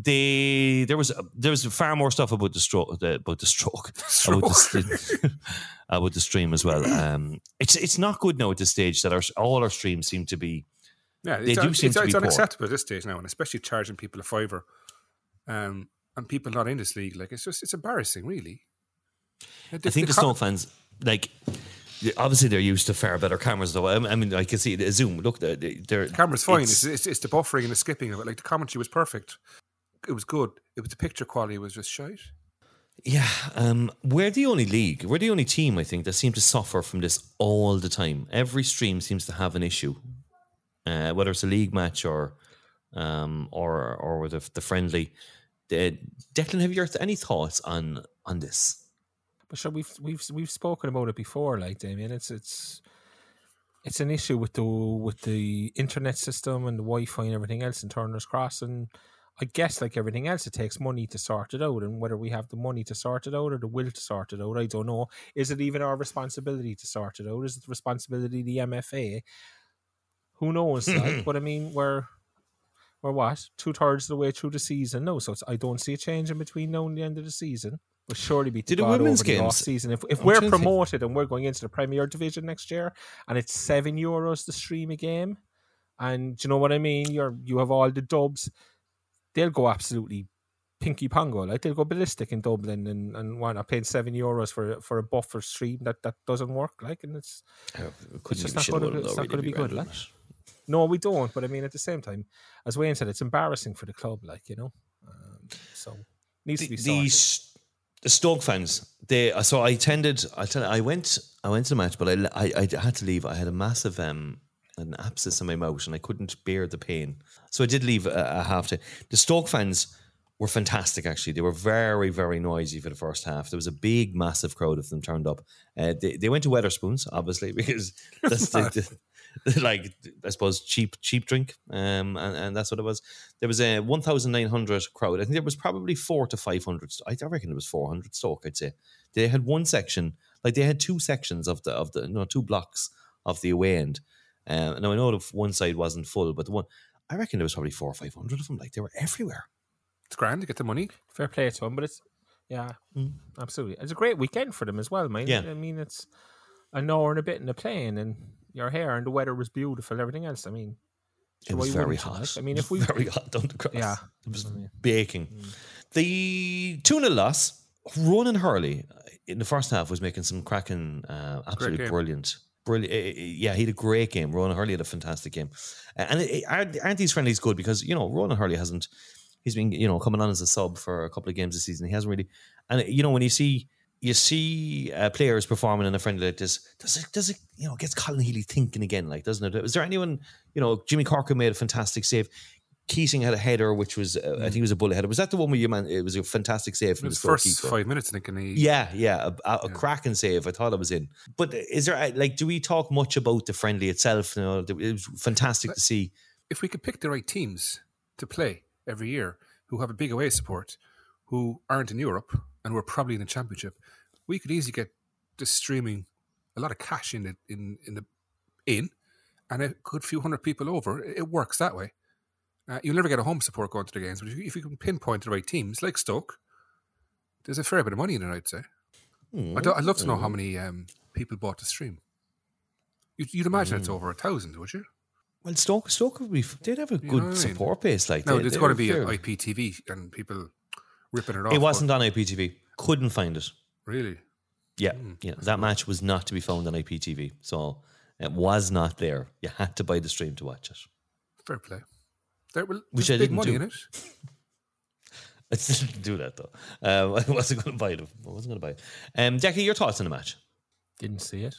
they, there was there was far more stuff about the stroke, about the stroke, about the, about the stream as well. Um, it's it's not good now at this stage that our all our streams seem to be. Yeah, They it's, do un- seem it's, to it's be poor. unacceptable at this stage now, and especially charging people a fiver, um, and people not in this league. Like it's just it's embarrassing, really. I think the Stoke fans like. Obviously, they're used to far better cameras, though. I mean, I can see the zoom. Look, they're, they're camera's fine. it's- It's, it's, it's the buffering and the skipping of it. Like the commentary was perfect. It was good. It was the picture quality was just shite. Yeah, um, we're the only league, we're the only team, I think, that seem to suffer from this all the time. Every stream seems to have an issue, uh, whether it's a league match or um, or or the, the friendly. Uh, Declan, have you th- any thoughts on on this? But sure, we've we've we've spoken about it before, like Damien. It's it's it's an issue with the with the internet system and the Wi-Fi and everything else in Turner's Cross, and I guess like everything else, it takes money to sort it out. And whether we have the money to sort it out or the will to sort it out, I don't know. Is it even our responsibility to sort it out? Is it the responsibility of the MFA? Who knows? like, but I mean, we're we're what two thirds of the way through the season now, so it's, I don't see a change in between now and the end of the season. We'll surely be Did the women's over the games- off season. If if I'm we're to promoted and we're going into the Premier Division next year, and it's seven euros to stream a game, and do you know what I mean? You're you have all the dubs. They'll go absolutely pinky pongo. Like they'll go ballistic in Dublin and and why not paying seven euros for for a buffer stream that that doesn't work. Like and it's Uh, It's just not gonna be- it's not gonna really, be good, like. no, we don't. But I mean, at the same time, as Wayne said, it's embarrassing for the club. Like you know, um, so needs to be the, sorted. S- the Stoke fans. They so I attended. I tell I went. I went to the match, but I, I I had to leave. I had a massive um an abscess in my mouth, and I couldn't bear the pain. So I did leave a, a half day. The Stoke fans were fantastic. Actually, they were very very noisy for the first half. There was a big massive crowd of them turned up. Uh, they they went to Wetherspoons obviously because that's the, the- like I suppose cheap cheap drink. Um, and, and that's what it was. There was a one thousand nine hundred crowd. I think there was probably four to five hundred. I I reckon it was four hundred Stoke. I'd say they had one section, like they had two sections of the of the no two blocks of the away end. Um, now I know the one side wasn't full, but the one I reckon there was probably four or five hundred of them. Like they were everywhere. It's grand to get the money. Fair play to them, but it's yeah, Mm. absolutely. It's a great weekend for them as well, man. Yeah. I mean, it's an hour and a bit in the plane, and your hair, and the weather was beautiful. Everything else, I mean, It was very hot. like? I mean, if we very hot down the cross. Yeah. it was I mean- baking. The two 0 loss. Ronan Hurley uh, in the first half was making some cracking, uh, absolutely brilliant. Brilliant. eh, eh, Yeah, he had a great game. Ronan Hurley had a fantastic game. And it, it- aren't, these friendlies good? Because, you know, Ronan Hurley hasn't, he's been, you know, coming on as a sub for a couple of games this season. He hasn't really, and, you know, when you see, you see uh, players performing in a friendly like this, does it, does it, you know, gets Colin Healy thinking again, like, doesn't it? Is there anyone, you know, Jimmy Corcoran made a fantastic save. Keating had a header, which was, uh, I think it was a bullet header. Was that the one where you man? It was a fantastic save It from the first five minutes, I think, and he Yeah, yeah, a, a, Yeah. cracking save. I thought it was in. But is there uh, like, do we talk much about the friendly itself? You know, it was fantastic to see. if we could pick the right teams to play every year who have a big away support, who aren't in Europe and who are probably in the championship, we could easily get this streaming a lot of cash in the in in the in and a good few hundred people over. It works that way. Uh, you'll never get a home support going to the games, but if you, if you can pinpoint the right teams like Stoke, there's a fair bit of money in it. I'd say. Hmm. I'd, I'd love to know how many um, people bought the stream. You'd, you'd imagine Hmm. it's over a thousand, would you? Well, Stoke, Stoke would be. They'd have a You good what I mean? support base. Like, No, they, there's they going to be an. IPTV and people ripping it off. It wasn't on IPTV. Couldn't find it. really. Yeah, Hmm, yeah. That match was not to be found on IPTV, so it was not there. You had to buy the stream to watch it. Fair play. There, well, Which I big didn't money do. in it. I still didn't do that though. Um, I wasn't going to buy it. I wasn't going to buy it. Um, Jackie, your thoughts on the match? didn't see it,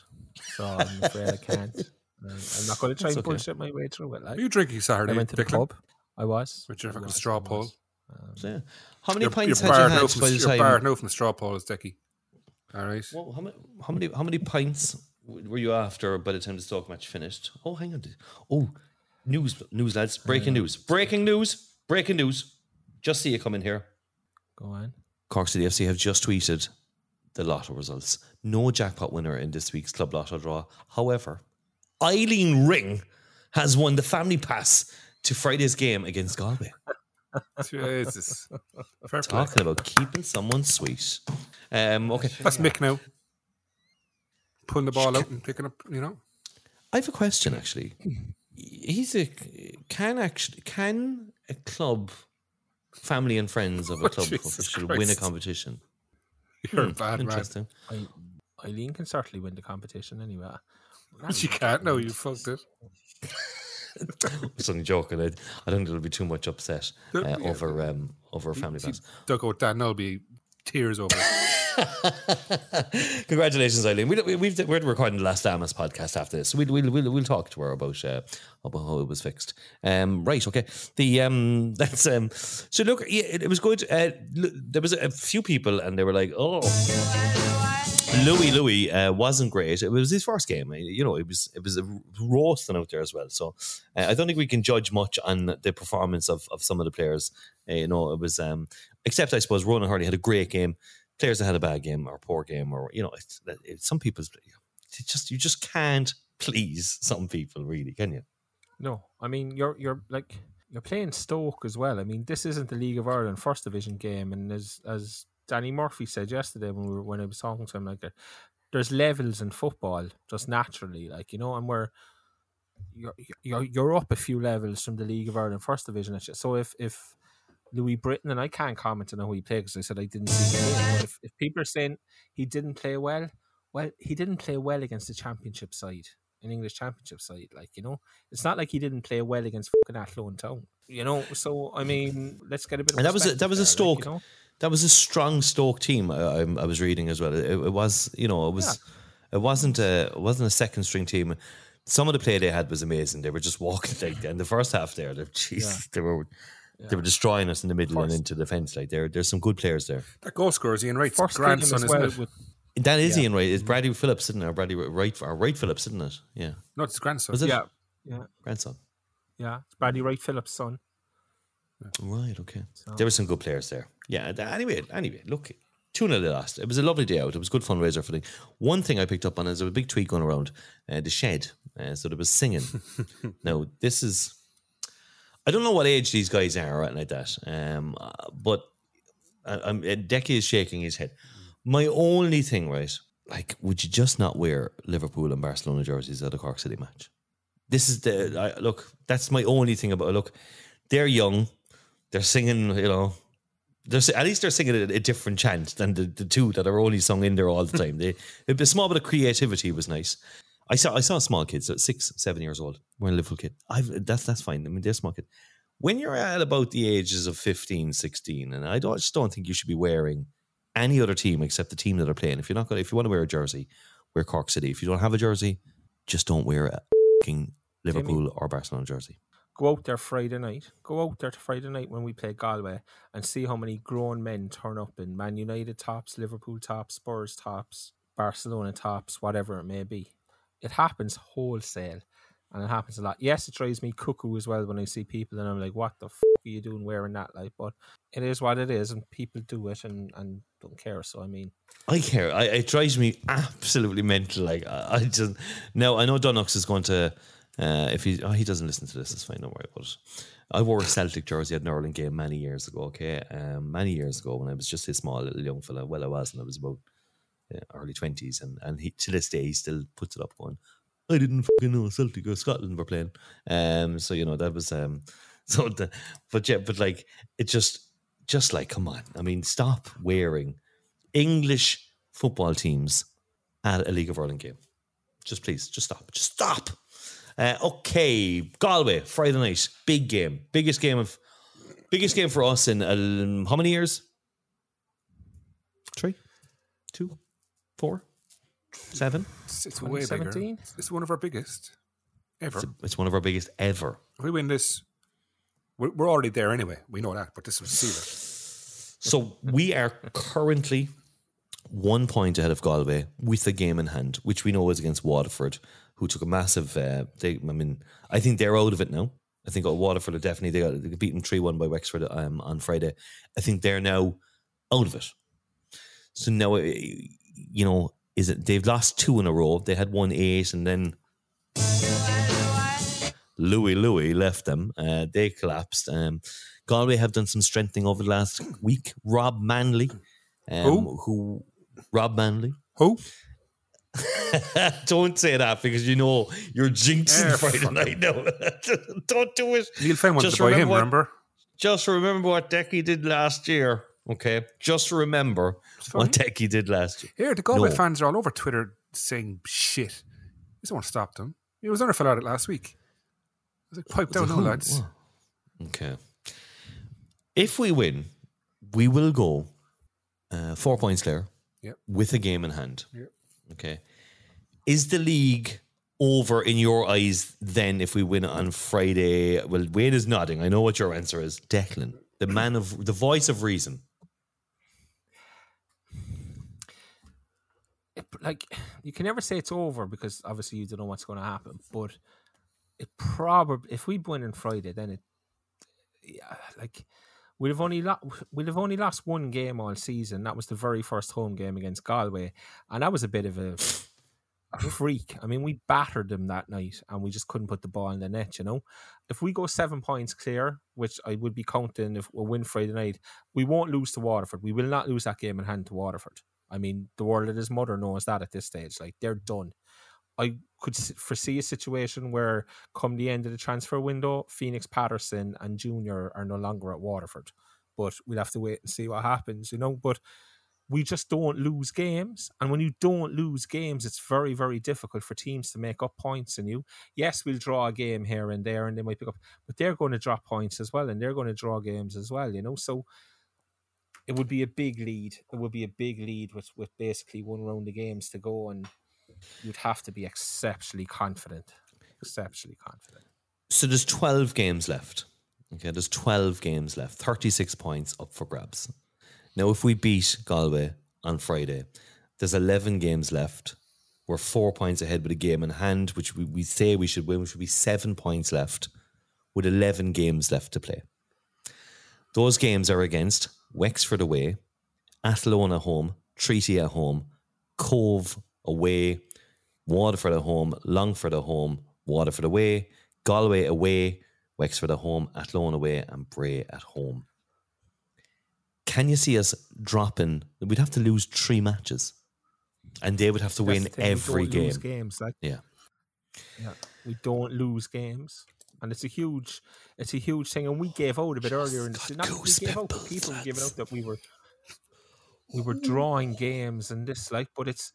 so I'm afraid I can't. Um, I'm not going to try That's and okay. bullshit my way through it. Like Are you drinking Saturday? I went to the Declan? pub. I was. With your I fucking straw I was. pole. So, yeah. How many You're, pints you're had you barred had now by from, the you're time? barred now from the straw pole, is Decky. All right. Well, how many, how many how many pints were you after by the time the Stoke match finished? Oh, hang on. Oh, news, news, lads! Breaking news! Breaking news! Breaking news! Just see you come in here. Go on. Cork City FC have just tweeted the lotto results. No jackpot winner in this week's club lotto draw. However, Eileen Ring has won the family pass to Friday's game against Galway. Jesus. Fair play. Talking about keeping someone sweet. Um, okay, That's Mick now. Pulling the ball out and picking up, you know. I have a question actually. He's a can actually can a club, family and friends of a Oh, club should win a competition? You're Hmm, a bad man. Interesting. I, Eileen can certainly win the competition anyway. She can't. No, you fucked it. I was only joking. I, I don't think there'll be too much upset uh, Yeah. over um, over a family See, pass. Doug Dan will be tears over it. Congratulations, Eileen. We, we, we've, we're recording the last Damas podcast after this. We'll, we'll, we'll, we'll talk to her about, uh, about how it was fixed. Um, right, okay. The um, that's um, so look, it, it was good. Uh, there was a few people, and they were like, "Oh, Louis Louis uh, wasn't great. It was his first game. You know, it was it was a roasting out there as well. So uh, I don't think we can judge much on the performance of, of some of the players. Uh, you know, it was um, except I suppose Ronan Hurley had a great game. Players that had a bad game or poor game, or you know, it's, it's some people's just you just can't please some people, really, can you? No, I mean you're you're like you're playing Stoke as well. I mean this isn't the League of Ireland first division game, and as as Danny Murphy said yesterday when we were, when I was talking to him, like uh, there's levels in football just naturally, like you know, and we're you're you're you're up a few levels from the League of Ireland first division. So if if Louis Britton and I can't comment on how he played because I said I didn't see the game. If, if people are saying he didn't play well, well, he didn't play well against the championship side, an English championship side. Like you know, it's not like he didn't play well against fucking Athlone Town. You know, so I mean, let's get a bit. Of And that was a, that was a there, like, Stoke. you know? That was a strong Stoke team. I, I, I was reading as well. It, it was, you know, it was. It wasn't a it wasn't a second string team. Some of the play they had was amazing. They were just walking like in the first half there. They, Jesus, they were they were destroying us in the middle and into defence. Like there, there's some good players there. That goal scorer is Ian Wright's First grandson, as isn't well it? with That is Yeah. Ian Wright. It's Bradley Phillips, isn't it? Or Bradley Wright or Wright Phillips, isn't it? Yeah, No, it's his grandson. was it? yeah, yeah, grandson. yeah. It's Bradley Wright Phillips' son. Right. Okay. So- There were some good players there. Yeah. th- Anyway, anyway, look, two 0 they lost. It was a lovely day out. It was good fundraiser for the. One thing I picked up on is there was a big tweet going around uh, the shed. Uh, so there was singing. now this is. I don't know what age these guys are or anything like that. Um, but I, I'm Decky is shaking his head. My only thing, right? Like, would you just not wear Liverpool and Barcelona jerseys at a Cork City match? This is the I, look. That's my only thing about. Look, they're young. They're singing. You know, they're at least they're singing a, a different chant than the, the two that are only sung in there all the time. They a small bit of creativity was nice. I saw I saw small kids at six, seven years old wearing a Liverpool kit. I've that's that's fine. I mean, they're small kid. When you're at about the ages of 15, 16, and I don't, I just don't think you should be wearing any other team except the team that are playing. If you're not going, if you want to wear a jersey, wear Cork City. If you don't have a jersey, just don't wear a fucking Liverpool or Barcelona jersey. Go out there Friday night. Go out there to Friday night when we play Galway and see how many grown men turn up in Man United tops, Liverpool tops, Spurs tops, Barcelona tops, whatever it may be. It happens wholesale and it happens a lot. Yes, it drives me cuckoo as well when I see people and I'm like, what the f are you doing wearing that? Like, but it is what it is and people do it and, and don't care. So, I mean, I care. I, it drives me absolutely mental. Like I, I just now I know Dunnox is going to. Uh, if he oh, he doesn't listen to this, it's fine. Don't worry about it. I wore a Celtic jersey at an Ireland game many years ago. Okay, um, many years ago when I was just a small little young fella. Well, I was, and I was about uh, early twenties, and and he, to this day he still puts it up going. I didn't fucking know Celtic or Scotland were playing. Um, so you know that was um, so the, but yeah, but like it just just like come on. I mean, stop wearing English football teams at a League of Ireland game. Just please, just stop. Just stop. Uh, okay, Galway Friday night, big game, biggest game of, biggest game for us in um, how many years? Three, two, four, seven. It's, it's way bigger. It's one of our biggest ever. It's, it's one of our biggest ever. if we win this, we're, we're already there anyway. We know that, but this was Sealer. So we are currently one point ahead of Galway with a game in hand, which we know is against Waterford, who took a massive. Uh, they, I mean, I think they're out of it now. I think Waterford are definitely they got, they got beaten three one by Wexford um, on Friday. I think they're now out of it. So now, uh, you know, is it they've lost two in a row? They had one eight, and then Louis Louis left them. Uh, they collapsed. Um, Galway have done some strengthening over the last week. Rob Manley, um, Who? who Rob Manley. Who? Don't say that because you know you're jinxing Eh, Friday night. No, don't do it. Neale Fenn wanted Just to buy him, remember what- remember? Just remember what Decky did last year. Okay, just remember what Decky did last year. Here, the Galway No. fans are all over Twitter saying shit. I don't want to stop them. There was another fellow at it last week. I was like, pipe down, no, lads. Okay. If we win, we will go uh, four points clear, Yep. with a game in hand. Yep. Okay. Is the league over in your eyes then if we win on Friday? Well, Wayne is nodding. I know what your answer is. Declan, the man of the voice of reason. Like you can never say it's over because obviously you don't know what's going to happen. But it probably if we win on Friday, then it yeah, like we'd have only lo- we'd have only lost one game all season. That was the very first home game against Galway, and that was a bit of a a freak. I mean, we battered them that night, and we just couldn't put the ball in the net. You know, if we go seven points clear, which I would be counting if we win Friday night, we won't lose to Waterford. We will not lose that game in hand to Waterford. I mean, the world and his mother knows that at this stage. Like they're done. I could foresee a situation where, come the end of the transfer window, Phoenix Patterson and Junior are no longer at Waterford. But we'll have to wait and see what happens, you know. But we just don't lose games. And when you don't lose games, it's very, very difficult for teams to make up points in you. Yes, we'll draw a game here and there and they might pick up, but they're going to drop points as well and they're going to draw games as well, you know. So it would be a big lead. It would be a big lead with, with basically one round of games to go and you'd have to be exceptionally confident. Exceptionally confident. So there's 12 games left. Okay, there's 12 games left. 36 points up for grabs. Now, if we beat Galway on Friday, there's 11 games left. We're four points ahead with a game in hand, which we, we say we should win, which would be seven points left with 11 games left to play. Those games are against Wexford away, Athlone at home, Treaty at home, Cobh away, Waterford at home, Longford at home, Waterford away, Galway away, Wexford at home, Athlone away, and Bray at home. Can you see us dropping? We'd have to lose three matches, and they would have to That's win thing, we every don't game. lose games. Like Yeah. Yeah, we don't lose games, and it's a huge, it's a huge thing. And we gave out a bit earlier in the season. Not we gave out, people were giving out that we were, we were drawing games and this like. But it's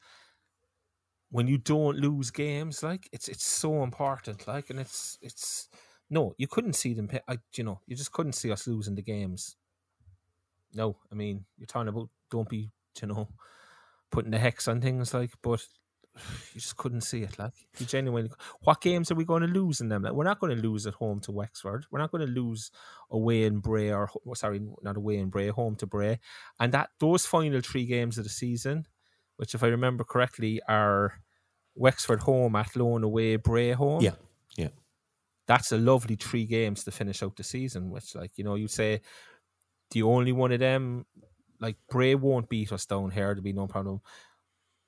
when you don't lose games, like it's it's so important. Like, and it's it's no, you couldn't see them. I, you know, you just couldn't see us losing the games. No, I mean, you're talking about don't be, you know, putting the hex on things like, but you just couldn't see it. Like you genuinely, what games are we going to lose in them? Like we're not going to lose at home to Wexford. We're not going to lose away in Bray or sorry, not away in Bray, home to Bray. And that those final three games of the season, which if I remember correctly, are Wexford home, Athlone away, Bray home. Yeah, yeah. That's a lovely three games to finish out the season. Which, like you know, you say the only one of them, like Bray won't beat us down here. There'll be no problem.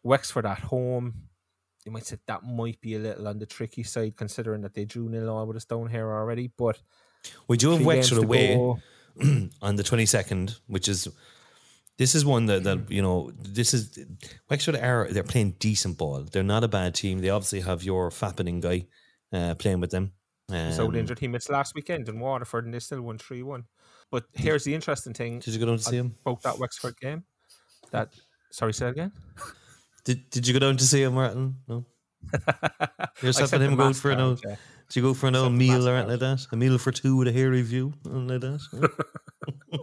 Wexford at home, you might say that might be a little on the tricky side considering that they drew nil all with us down here already. But We do have Wexford away go. on the 22nd, which is this is one that, that you know this is Wexford are they're playing decent ball. They're not a bad team. They obviously have your fappening guy uh, playing with them. So Um, injured. He missed last weekend in Waterford and they still won 3 1. But here's the interesting thing Did you go down to see him? about that Wexford game. That sorry, say again. Did Did you go down to see him, Martin? No. You're and him the go for an out, old. yeah. Did you go for an old sent meal or anything like that? A meal for two with a hairy view, something like that.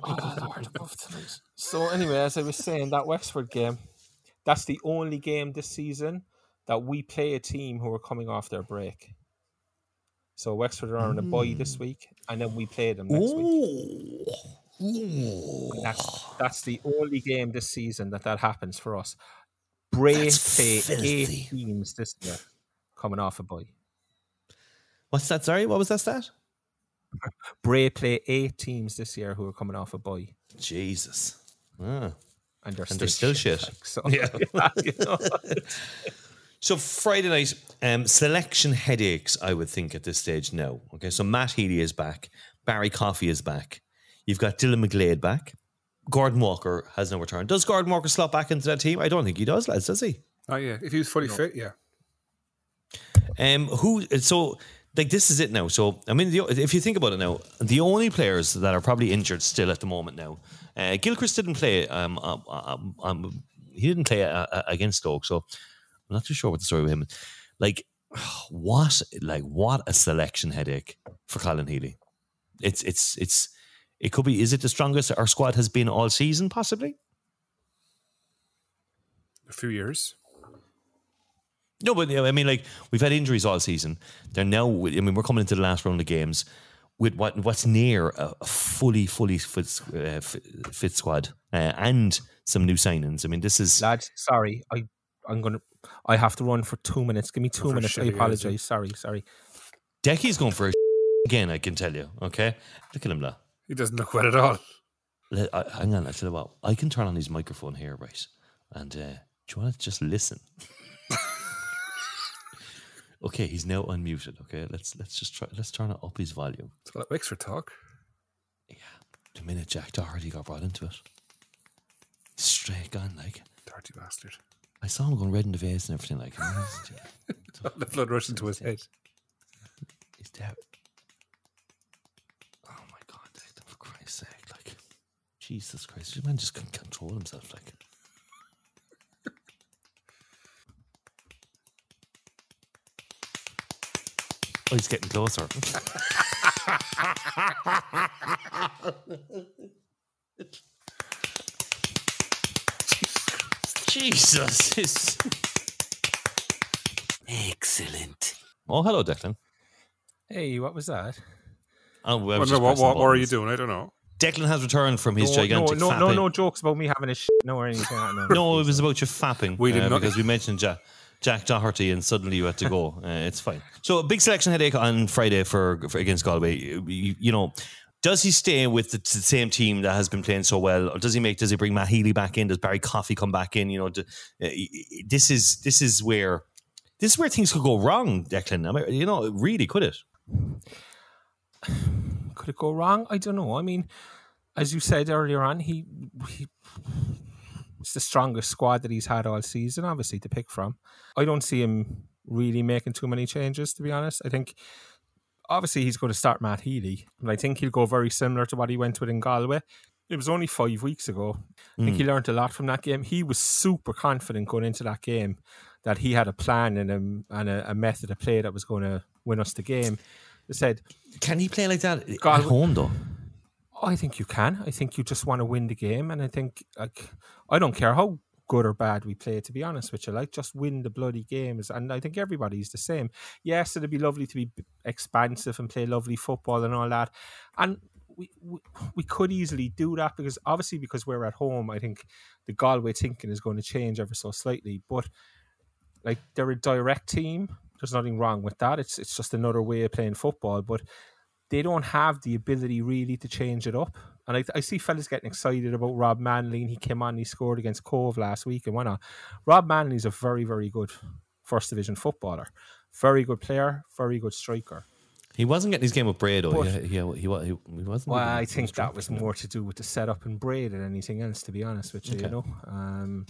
oh, Lord above tonight. So anyway, as I was saying, that Wexford game, that's the only game this season that we play a team who are coming off their break. So Wexford are on a bye this mm. week, and then we play them next week. And That's that's the only game this season that that happens for us. Bray That's play eight teams this year, coming off a bye. What's that? Sorry, what was that stat? Bray play eight teams this year who are coming off a bye, Jesus. Ah. and they're And still, they're still shit. like, so, Yeah. you know. So Friday night, um, selection headaches. I would think at this stage, no. Okay, so Matt Healy is back. Barry Coffey is back. You've got Dylan McGlade back. Gordon Walker has no return. Does Gordon Walker slot back into that team? I don't think he does, lads. Does he? Oh yeah, if he was fully fit, yeah. Um, who? So, like, this is it now. So, I mean, the, if you think about it now, the only players that are probably injured still at the moment now, uh, Gilchrist didn't play. Um, um, um, um, he didn't play uh, uh, against Stoke, so I'm not too sure what the story with him. is. Like, what? Like, what a selection headache for Colin Healy. It's it's it's it could be. Is it the strongest our squad has been all season? Possibly. A few years. No, but yeah, I mean, like we've had injuries all season. They're now. I mean, we're coming into the last round of games with what what's near a, a fully, fully fit, uh, fit, fit squad uh, and some new signings. I mean, this is Lads, sorry, I I'm gonna I have to run for two minutes. Give me two for minutes. I shitty guys, apologize. Sorry, sorry. Decky's going for a again. I can tell you. Okay, look at him, now. He doesn't look well at all. I- hang on, I tell you what. I can turn on his microphone here, right? And uh, do you want to just listen? okay, he's now unmuted. Okay, let's let's just try. Let's turn up his volume. What it makes for talk. Yeah, the minute Jack Doherty got brought into it, straight gone. Like Dirty bastard. I saw him going red in the face and everything. Like the blood rushed into his head. he's dead. Oh my god! Like, for Christ's sake! Like Jesus Christ! This man just couldn't control himself. Like. Oh, he's getting closer. Jesus. It's... Excellent. Oh, hello, Declan. Hey, what was that? Oh, well, I Well, was no, just what, what, what are you doing? I don't know. Declan has returned from his no, gigantic no, no, no, fapping. no jokes about me having a sh- no or anything. like that, No, No, it was about you fapping. We did uh, not- because we mentioned Jack, Jack Doherty, and suddenly you had to go. Uh, it's fine. So a big selection headache on Friday for, for against Galway. You, you know, does he stay with the, the same team that has been playing so well, or does he make? Does he bring Matt Healy back in? Does Barry Coffey come back in? You know, do, uh, this is this is where this is where things could go wrong, Declan. I mean, you know, really could it? could it go wrong? I don't know. I mean, as you said earlier on, he he it's the strongest squad that he's had all season, obviously to pick from. I don't see him really making too many changes, to be honest. I think obviously he's going to start Matt Healy, and I think he'll go very similar to what he went with in Galway. It was only five weeks ago. I think he hmm. learned a lot from that game. He was super confident going into that game that he had a plan and a, and a, a method of play that was going to win us the game. They said, Can he play like that at Galway- home though? I think you can. I think you just want to win the game, and I think like I don't care how good or bad we play. To be honest with you, like just win the bloody games, and I think everybody's the same. Yes, it'd be lovely to be expansive and play lovely football and all that, and we, we we could easily do that because obviously because we're at home, I think the Galway thinking is going to change ever so slightly, but like they're a direct team. There's nothing wrong with that. It's it's just another way of playing football, but they don't have the ability really to change it up. And I, I see fellas getting excited about Rob Manley, and he came on, and he scored against Cobh last week, and why not? Rob Manley's a very, very good first division footballer, very good player, very good striker. He wasn't getting his game with Bray though. But- he, he, he, wasn't. Well, I think that was more to do with the setup and braid than anything else, to be honest with you. Okay. You know, um,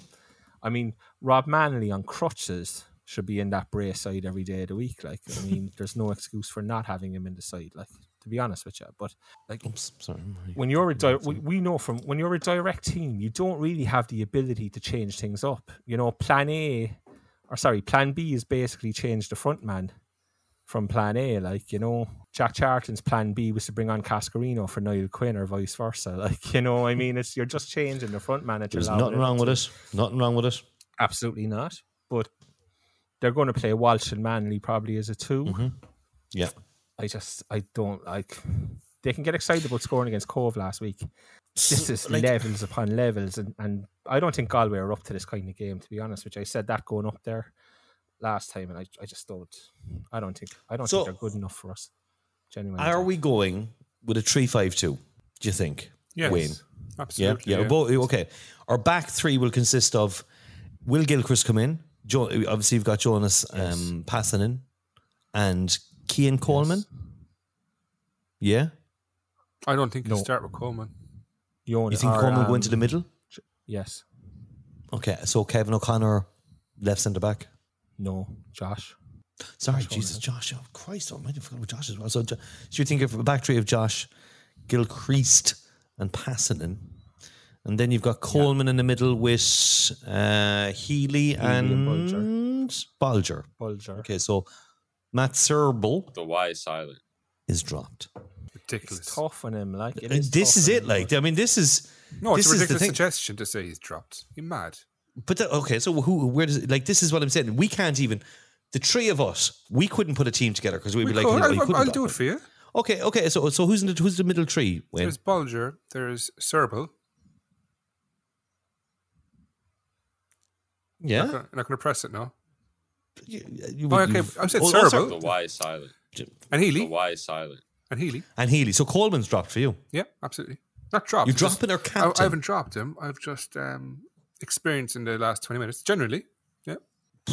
I mean, Rob Manley on crutches should be in that Bray side every day of the week. Like, I mean, there's no excuse for not having him in the side. Like, to be honest with you, but like, Oops, sorry. when you're a di- we, we know from when you're a direct team, you don't really have the ability to change things up. You know, Plan A, or sorry, Plan B is basically change the front man from Plan A. Like you know, Jack Charlton's Plan B was to bring on Cascarino for Niall Quinn, or vice versa. Like you know, I mean, it's you're just changing the front man. There's nothing wrong with it. Nothing wrong with it. Absolutely not. But they're going to play Walsh and Manley probably as a 2 Mm-hmm. Yeah. I just I don't like. They can get excited about scoring against Cobh last week. This is like- levels upon levels, and, and I don't think Galway are up to this kind of game. To be honest, which I said that going up there last time, and I, I just don't. I don't think I don't So- think they're good enough for us. Genuinely, Are we going with a three-five-two? Do you think? Yes. Wayne. Yeah, Absolutely. yeah. Bo- okay. Our back three will consist of Will Gilchrist come in. Jo- obviously, you've got Jonas um, Passanen and Cian Coleman. Yeah. I don't think you No. start with Coleman. You You think Coleman will go into the middle? Yes. Okay. So Kevin O'Connor, left centre back. No. Josh. Sorry, Josh Jesus, Josh. Oh, Christ, I might have forgotten about Josh as well. So, Jo- so you think of a back three of Josh, Gilchrist, and Passanen. And then you've got Coleman in the middle with uh, Healy, and, and Bolger. Bulger. Okay, so Matt Srbely The Y is silent. is dropped. Ridiculous. It's tough on him. Like it And is this is it. Like, I mean, this is No, it's this a is the ridiculous thing. suggestion to say he's dropped. You're mad. But the, okay, so who? Where does like this is what I'm saying? We can't even. The three of us, we couldn't put a team together because we'd We be like, could. you know, I'll, I'll- couldn't I'll drop do it for you. Okay, okay. So, so who's in the who's the middle three? Wayne? There's Bolger. There's Srbely. yeah. Not gonna, not going to press it now. You- you- Oh, okay. I said oh, oh, Srbely. sorry. The Y is silent. And The Healy. Y is silent. And Healy. And Healy. So Coleman's dropped for you. Yeah, absolutely. Not dropped. You just- dropping our I, captain? I haven't dropped him. I've just um, experienced in the last 20 minutes. Generally, yeah.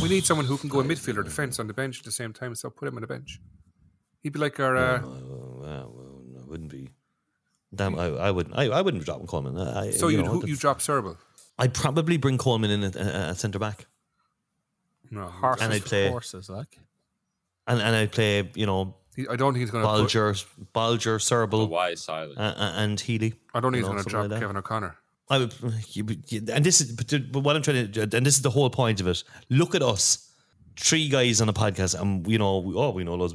We need someone who can go a midfield or defence on the bench at the same time, so I'll put him on the bench. He'd be like our. Uh, Oh, well, well, no, wouldn't be. Damn, I, I wouldn't. I, I wouldn't drop Coleman. I, so you you know, who, you that's- drop Srbely. I'd probably bring Coleman in at, at centre back, No, Horses And I'd play- horses, like. and and I'd play you know he, I don't think he's going to. Bolger, Bolger, The Srbely, Y silent. uh, and Healy. I don't think you he's going to drop like. Kevin O'Connor. I would, you, you- and this is, but, the- but what I'm trying to, and this is the whole point of it. Look at us, three guys on a podcast, and you know, we, oh, we know loads,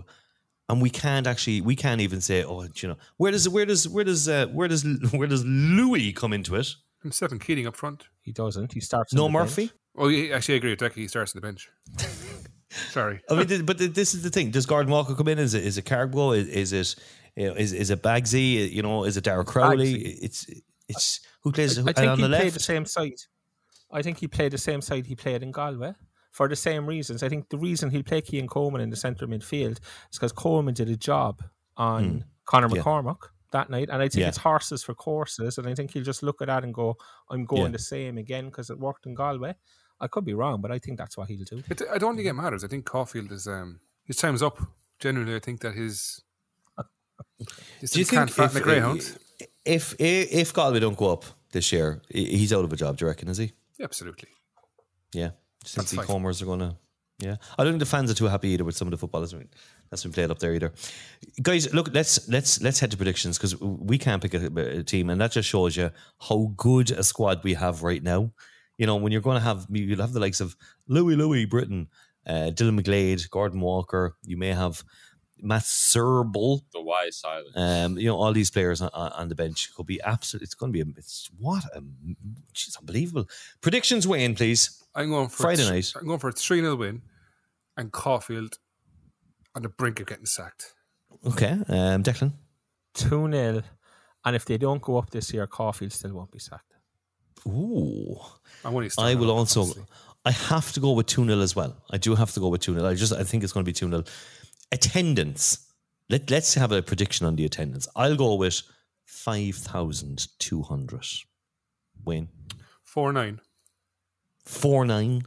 and we can't actually, we can't even say, oh, you know, where does, where does, where does, uh, where does, where does Louis come into it? Himself and Keating up front. He doesn't. He starts. No Murphy. bench. Murphy. Oh, actually, I agree with Decky. He starts on the bench. Sorry. I mean, but this is the thing. Does Gordon Walker come in? Is it is it Cargo? Is, is it you know, is is it Bagsy? You know, is it Darragh Crowley? Bagsy. It's it's who plays I, I think on he the played left. the same side. I think he played the same side he played in Galway for the same reasons. I think the reason he'll play Cian Coleman in the centre midfield is because Coleman did a job on Conor Hmm. Yeah. McCormack that night, and I think Yeah. it's horses for courses, and I think he'll just look at that and go, "I'm going Yeah. the same again because it worked in Galway." I could be wrong, but I think that's what he'll do. It, I don't think it matters. I think Caulfield is um, his time's up. Genuinely, I think that his. his Do you can't think fatten if, a greyhound? if if if Galway don't go up this year, he's out of a job? Do you reckon? Is he? Absolutely. Yeah. Since the fine. Comers are gonna. Yeah, I don't think the fans are too happy either with some of the football that's been, that's been played up there either. Guys, look, let's let's let's head to predictions because we can't pick a, a team, and that just shows you how good a squad we have right now. You know, when you're going to have you'll have the likes of Louis Louis Britton, uh, Dylan McGlade, Gordon Walker. You may have Matt Srbely. The Y is silent. Um, you know, all these players on, on on the bench could be absolute. It's going to be a, it's what a, it's unbelievable. Predictions, Wayne, please. I'm going for Friday a, night. I'm going for a three 0 win, and Caulfield on the brink of getting sacked. Okay, um, Declan. 2 0. And if they don't go up this year, Caulfield still won't be sacked. Ooh, I want to. I will also. I have to go with 2 0 as well. I do have to go with 2 0. I just I think it's going to be 2 0. Attendance. Let, let's have a prediction on the attendance. I'll go with 5,200. Wayne. four nine. 4 9.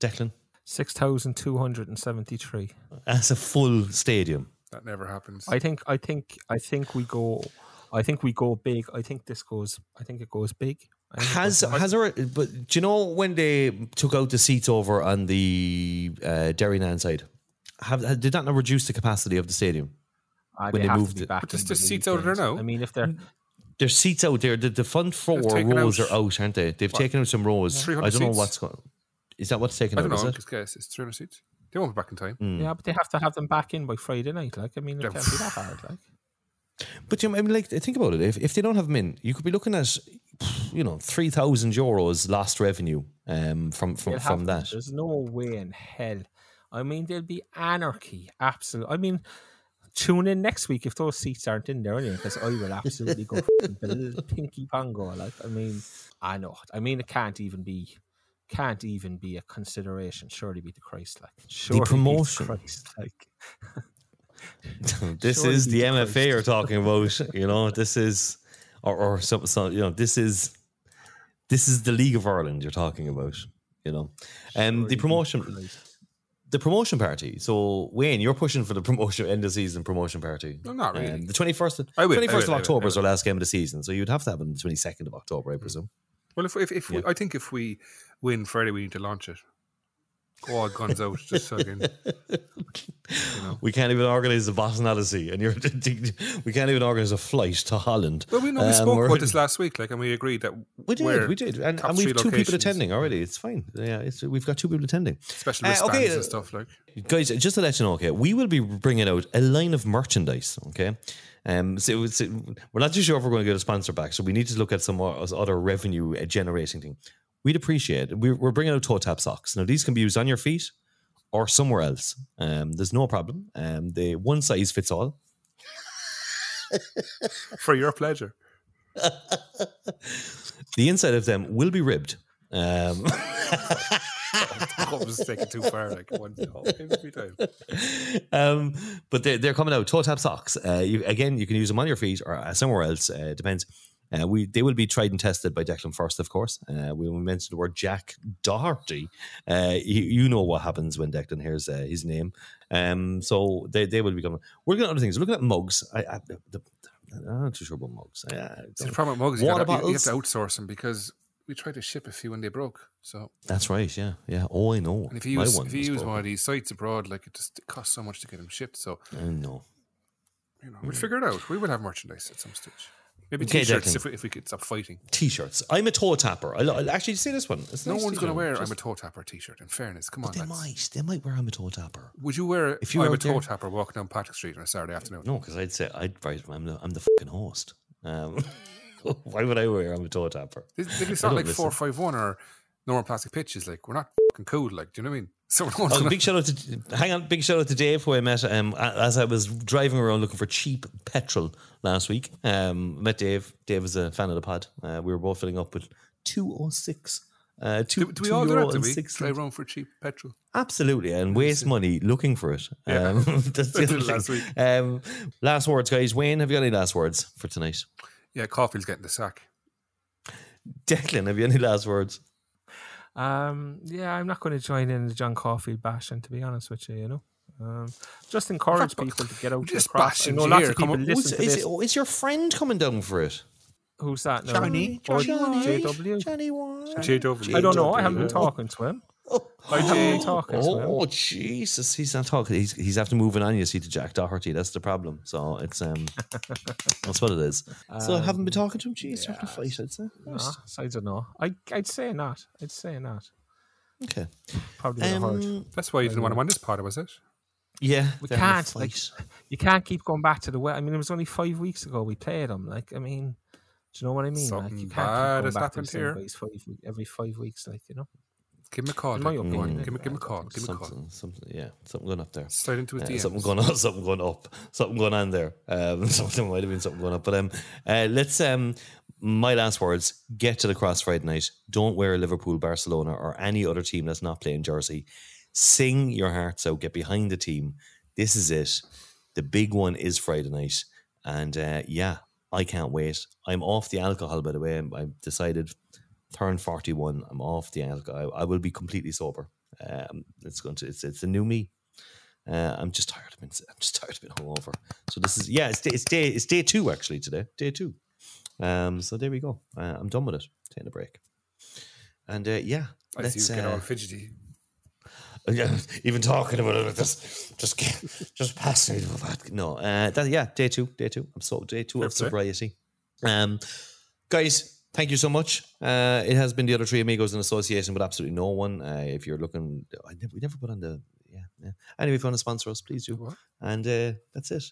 Declan. 6,273. As a full stadium. That never happens. I think I think I think we go I think we go big. I think this goes I think it goes big. I think it Has goes- has there? But do you know when they took out the seats over on the uh, Derrynane side? Have did that not reduce the capacity of the stadium? Ah, when they they have moved to be it- back But there's the the seats out there now. I mean if they're There's seats out there. The, the front four rows out- are out, aren't they? They've taken out some rows. I don't know what's going. Is that what's taken I don't Is know. it? Just guess it's 300 seats. They won't be back in time. Hmm. yeah, but they have to have them back in by Friday night. Like I mean, it Yeah. can't be that hard. Like But you know, I mean, like, think about it. If if they don't have them in, you could be looking at, you know, three thousand euros lost revenue um, from from from that. There's no way in hell. I mean, there'll be anarchy. Absolutely. I mean, tune in next week if those seats aren't in there anyway, because I will absolutely go pinky pongo. Like, I mean, I know. I mean, it can't even be, can't even be a consideration. Surely be the Christ, like surely the promotion. Christ, like. this Surely is the the MFA Christ. you're talking about. You know, this is or or some, some you know, this is this is the League of Ireland you're talking about. You know, and Surely the promotion. Christ. The promotion party. So Wayne, you're pushing for the promotion end of season promotion party. No, not really. Um, the twenty first. I will, I Twenty first of October is our last game of the season, so you'd have to have it on the twenty second of October, I presume. Well, if if, if we, I think if we win Friday, we need to launch it. All guns out, just so I can. We can't even organise the Odyssey, and you're we can't even organise a flight to Holland. Well, we know we Um, spoke about this last week, like, and we agreed that We did, we did, and, and we've two people attending already. It's fine. Yeah, it's, we've got two people attending. special Uh, okay, and stuff like. guys. Just to let you know, okay, we will be bringing out a line of merchandise. Okay, um, so, it's- we're not too sure if we're going to get a sponsor back, so we need to look at some other revenue uh, generating thing. We'd appreciate it. We're, we're bringing out toe tap socks. Now, these can be used on your feet or somewhere else. Um, there's no problem. Um, they one size fits all. For your pleasure. The inside of them will be ribbed. Um, was taking too far, like one every time. um, but they're, they're coming out toe tap socks. Uh, you, again, you can use them on your feet or uh, somewhere else. Uh, it depends. Uh, we they will be tried and tested by Declan first, of course. Uh, we mentioned the word Jack Doherty. Uh, you, you know what happens when Declan hears uh, his name. Um, so they, they will be coming. We're looking at other things. We're looking at mugs. I, I, the, I'm not too sure about mugs. Uh, See, the problem with mugs, you, gotta, you, you have to outsource them because we tried to ship a few and they broke. So, That's right. Yeah, yeah. Oh, I know. and if you use one if you use one of these sites abroad, like it just it costs so much to get them shipped. So, I know. you know, we'll figure it out. We will have merchandise at some stage. Maybe Okay, t-shirts Declan. if we, if we could stop fighting. T-shirts. I'm a toe tapper. I'll, I'll actually say this one. It's a No nice one's going to t-shirt. wear Just- I'm a toe tapper t-shirt. In fairness, come on, they lads. might. They might wear I'm a toe tapper. Would you wear If you you were I'm a out there- toe tapper walking down Patrick Street on a Saturday afternoon? No, because I'd say I'd. I'm the I'm the fucking host. Um, why would I wear I'm a toe tapper? They, they can I don't like four five or normal plastic pitches. Like we're not fucking cool. Like, do you know what I mean? So Oh, big shout out to hang on, big shout out to Dave who I met um, as I was driving around looking for cheap petrol last week. Um, met Dave. Dave was a fan of the pod. Uh, we were both filling up with two oh six. Uh, two, do, do we two all do that? Do we 60. drive around for cheap petrol? Absolutely, and waste money looking for it. Yeah. Um, that's the I other did last week. Um, last words, guys. Wayne, have you got any last words for tonight? Yeah, Caulfield's getting the sack. Declan, have you any last words? Um, yeah, I'm not going to join in the John Caulfield bashing, to be honest with you. You know, um, just encourage Not- people to get out to the just cross. I bashing know you lots here, of people on. Who's, listen to is, this. it, is your friend coming down for it? Who's that? now? Johnny, Oh, Johnny, JW. Johnny Wine. JW. I don't know. I haven't been talking to him. Oh, I haven't been talking oh, Jesus, he's not talking. He's he's after moving on. You see to Jack Doherty. That's the problem. So it's um, that's what it is. so I haven't been talking to him. Jeez, having a fight. I'd say. Nah, so I don't know. I, I'd say not. I'd say not. Okay. Probably would have heard. Um, That's why you didn't want to win this pod, was it? yeah, We they're having a can't, like- fight. You can't keep going back to the way. I mean, it was only five weeks ago we played them. Like, I mean, do you know what I mean? like, Something you can't bad keep has going back to the happened same here. guys five, every five weeks. Like, you know. Give him a call. In my Dick. opinion, Go give, him, give him a I call. Give him a call. Something, something, yeah, something going up there. Slide into his Uh, DMs. something going on, something going up, something going on there. Um, something might have been something going up. But um, uh, let's um, my last words: get to the cross Friday night. Don't wear a Liverpool, Barcelona, or any other team that's not playing jersey. Sing your hearts out. Get behind the team. This is it. The big one is Friday night, and uh, yeah, I can't wait. I'm off the alcohol, by the way. I'm- I've decided. Turn forty one. I'm off the alcohol. I, I will be completely sober. Um, it's going to. It's it's a new me. Uh, I'm just tired of being. I'm just tired of being hungover. So this is yeah. It's day. It's day. It's day two actually today. Day two. Um. So there we go. Uh, I'm done with it. Taking a break. And uh, yeah, I let's see you get uh, all fidgety. yeah, even talking about it, just just just pass me the vodka. No, uh, that, yeah, day two, day two. I'm so day two of Fair sobriety. Um, guys, thank you so much. Uh, it has been the other three amigos in association with absolutely no one. Uh, if you're looking, I never, we never put on the yeah, yeah. Anyway, if you want to sponsor us, please do. What? And uh, that's it.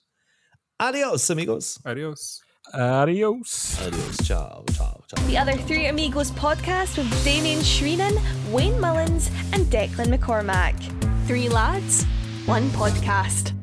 Adios, amigos. Adios. Adios. Adios. Ciao, ciao, ciao. The Other Three Amigos podcast with Damien Shreenan, Wayne Mullins, and Declan McCormack. Three lads, one podcast.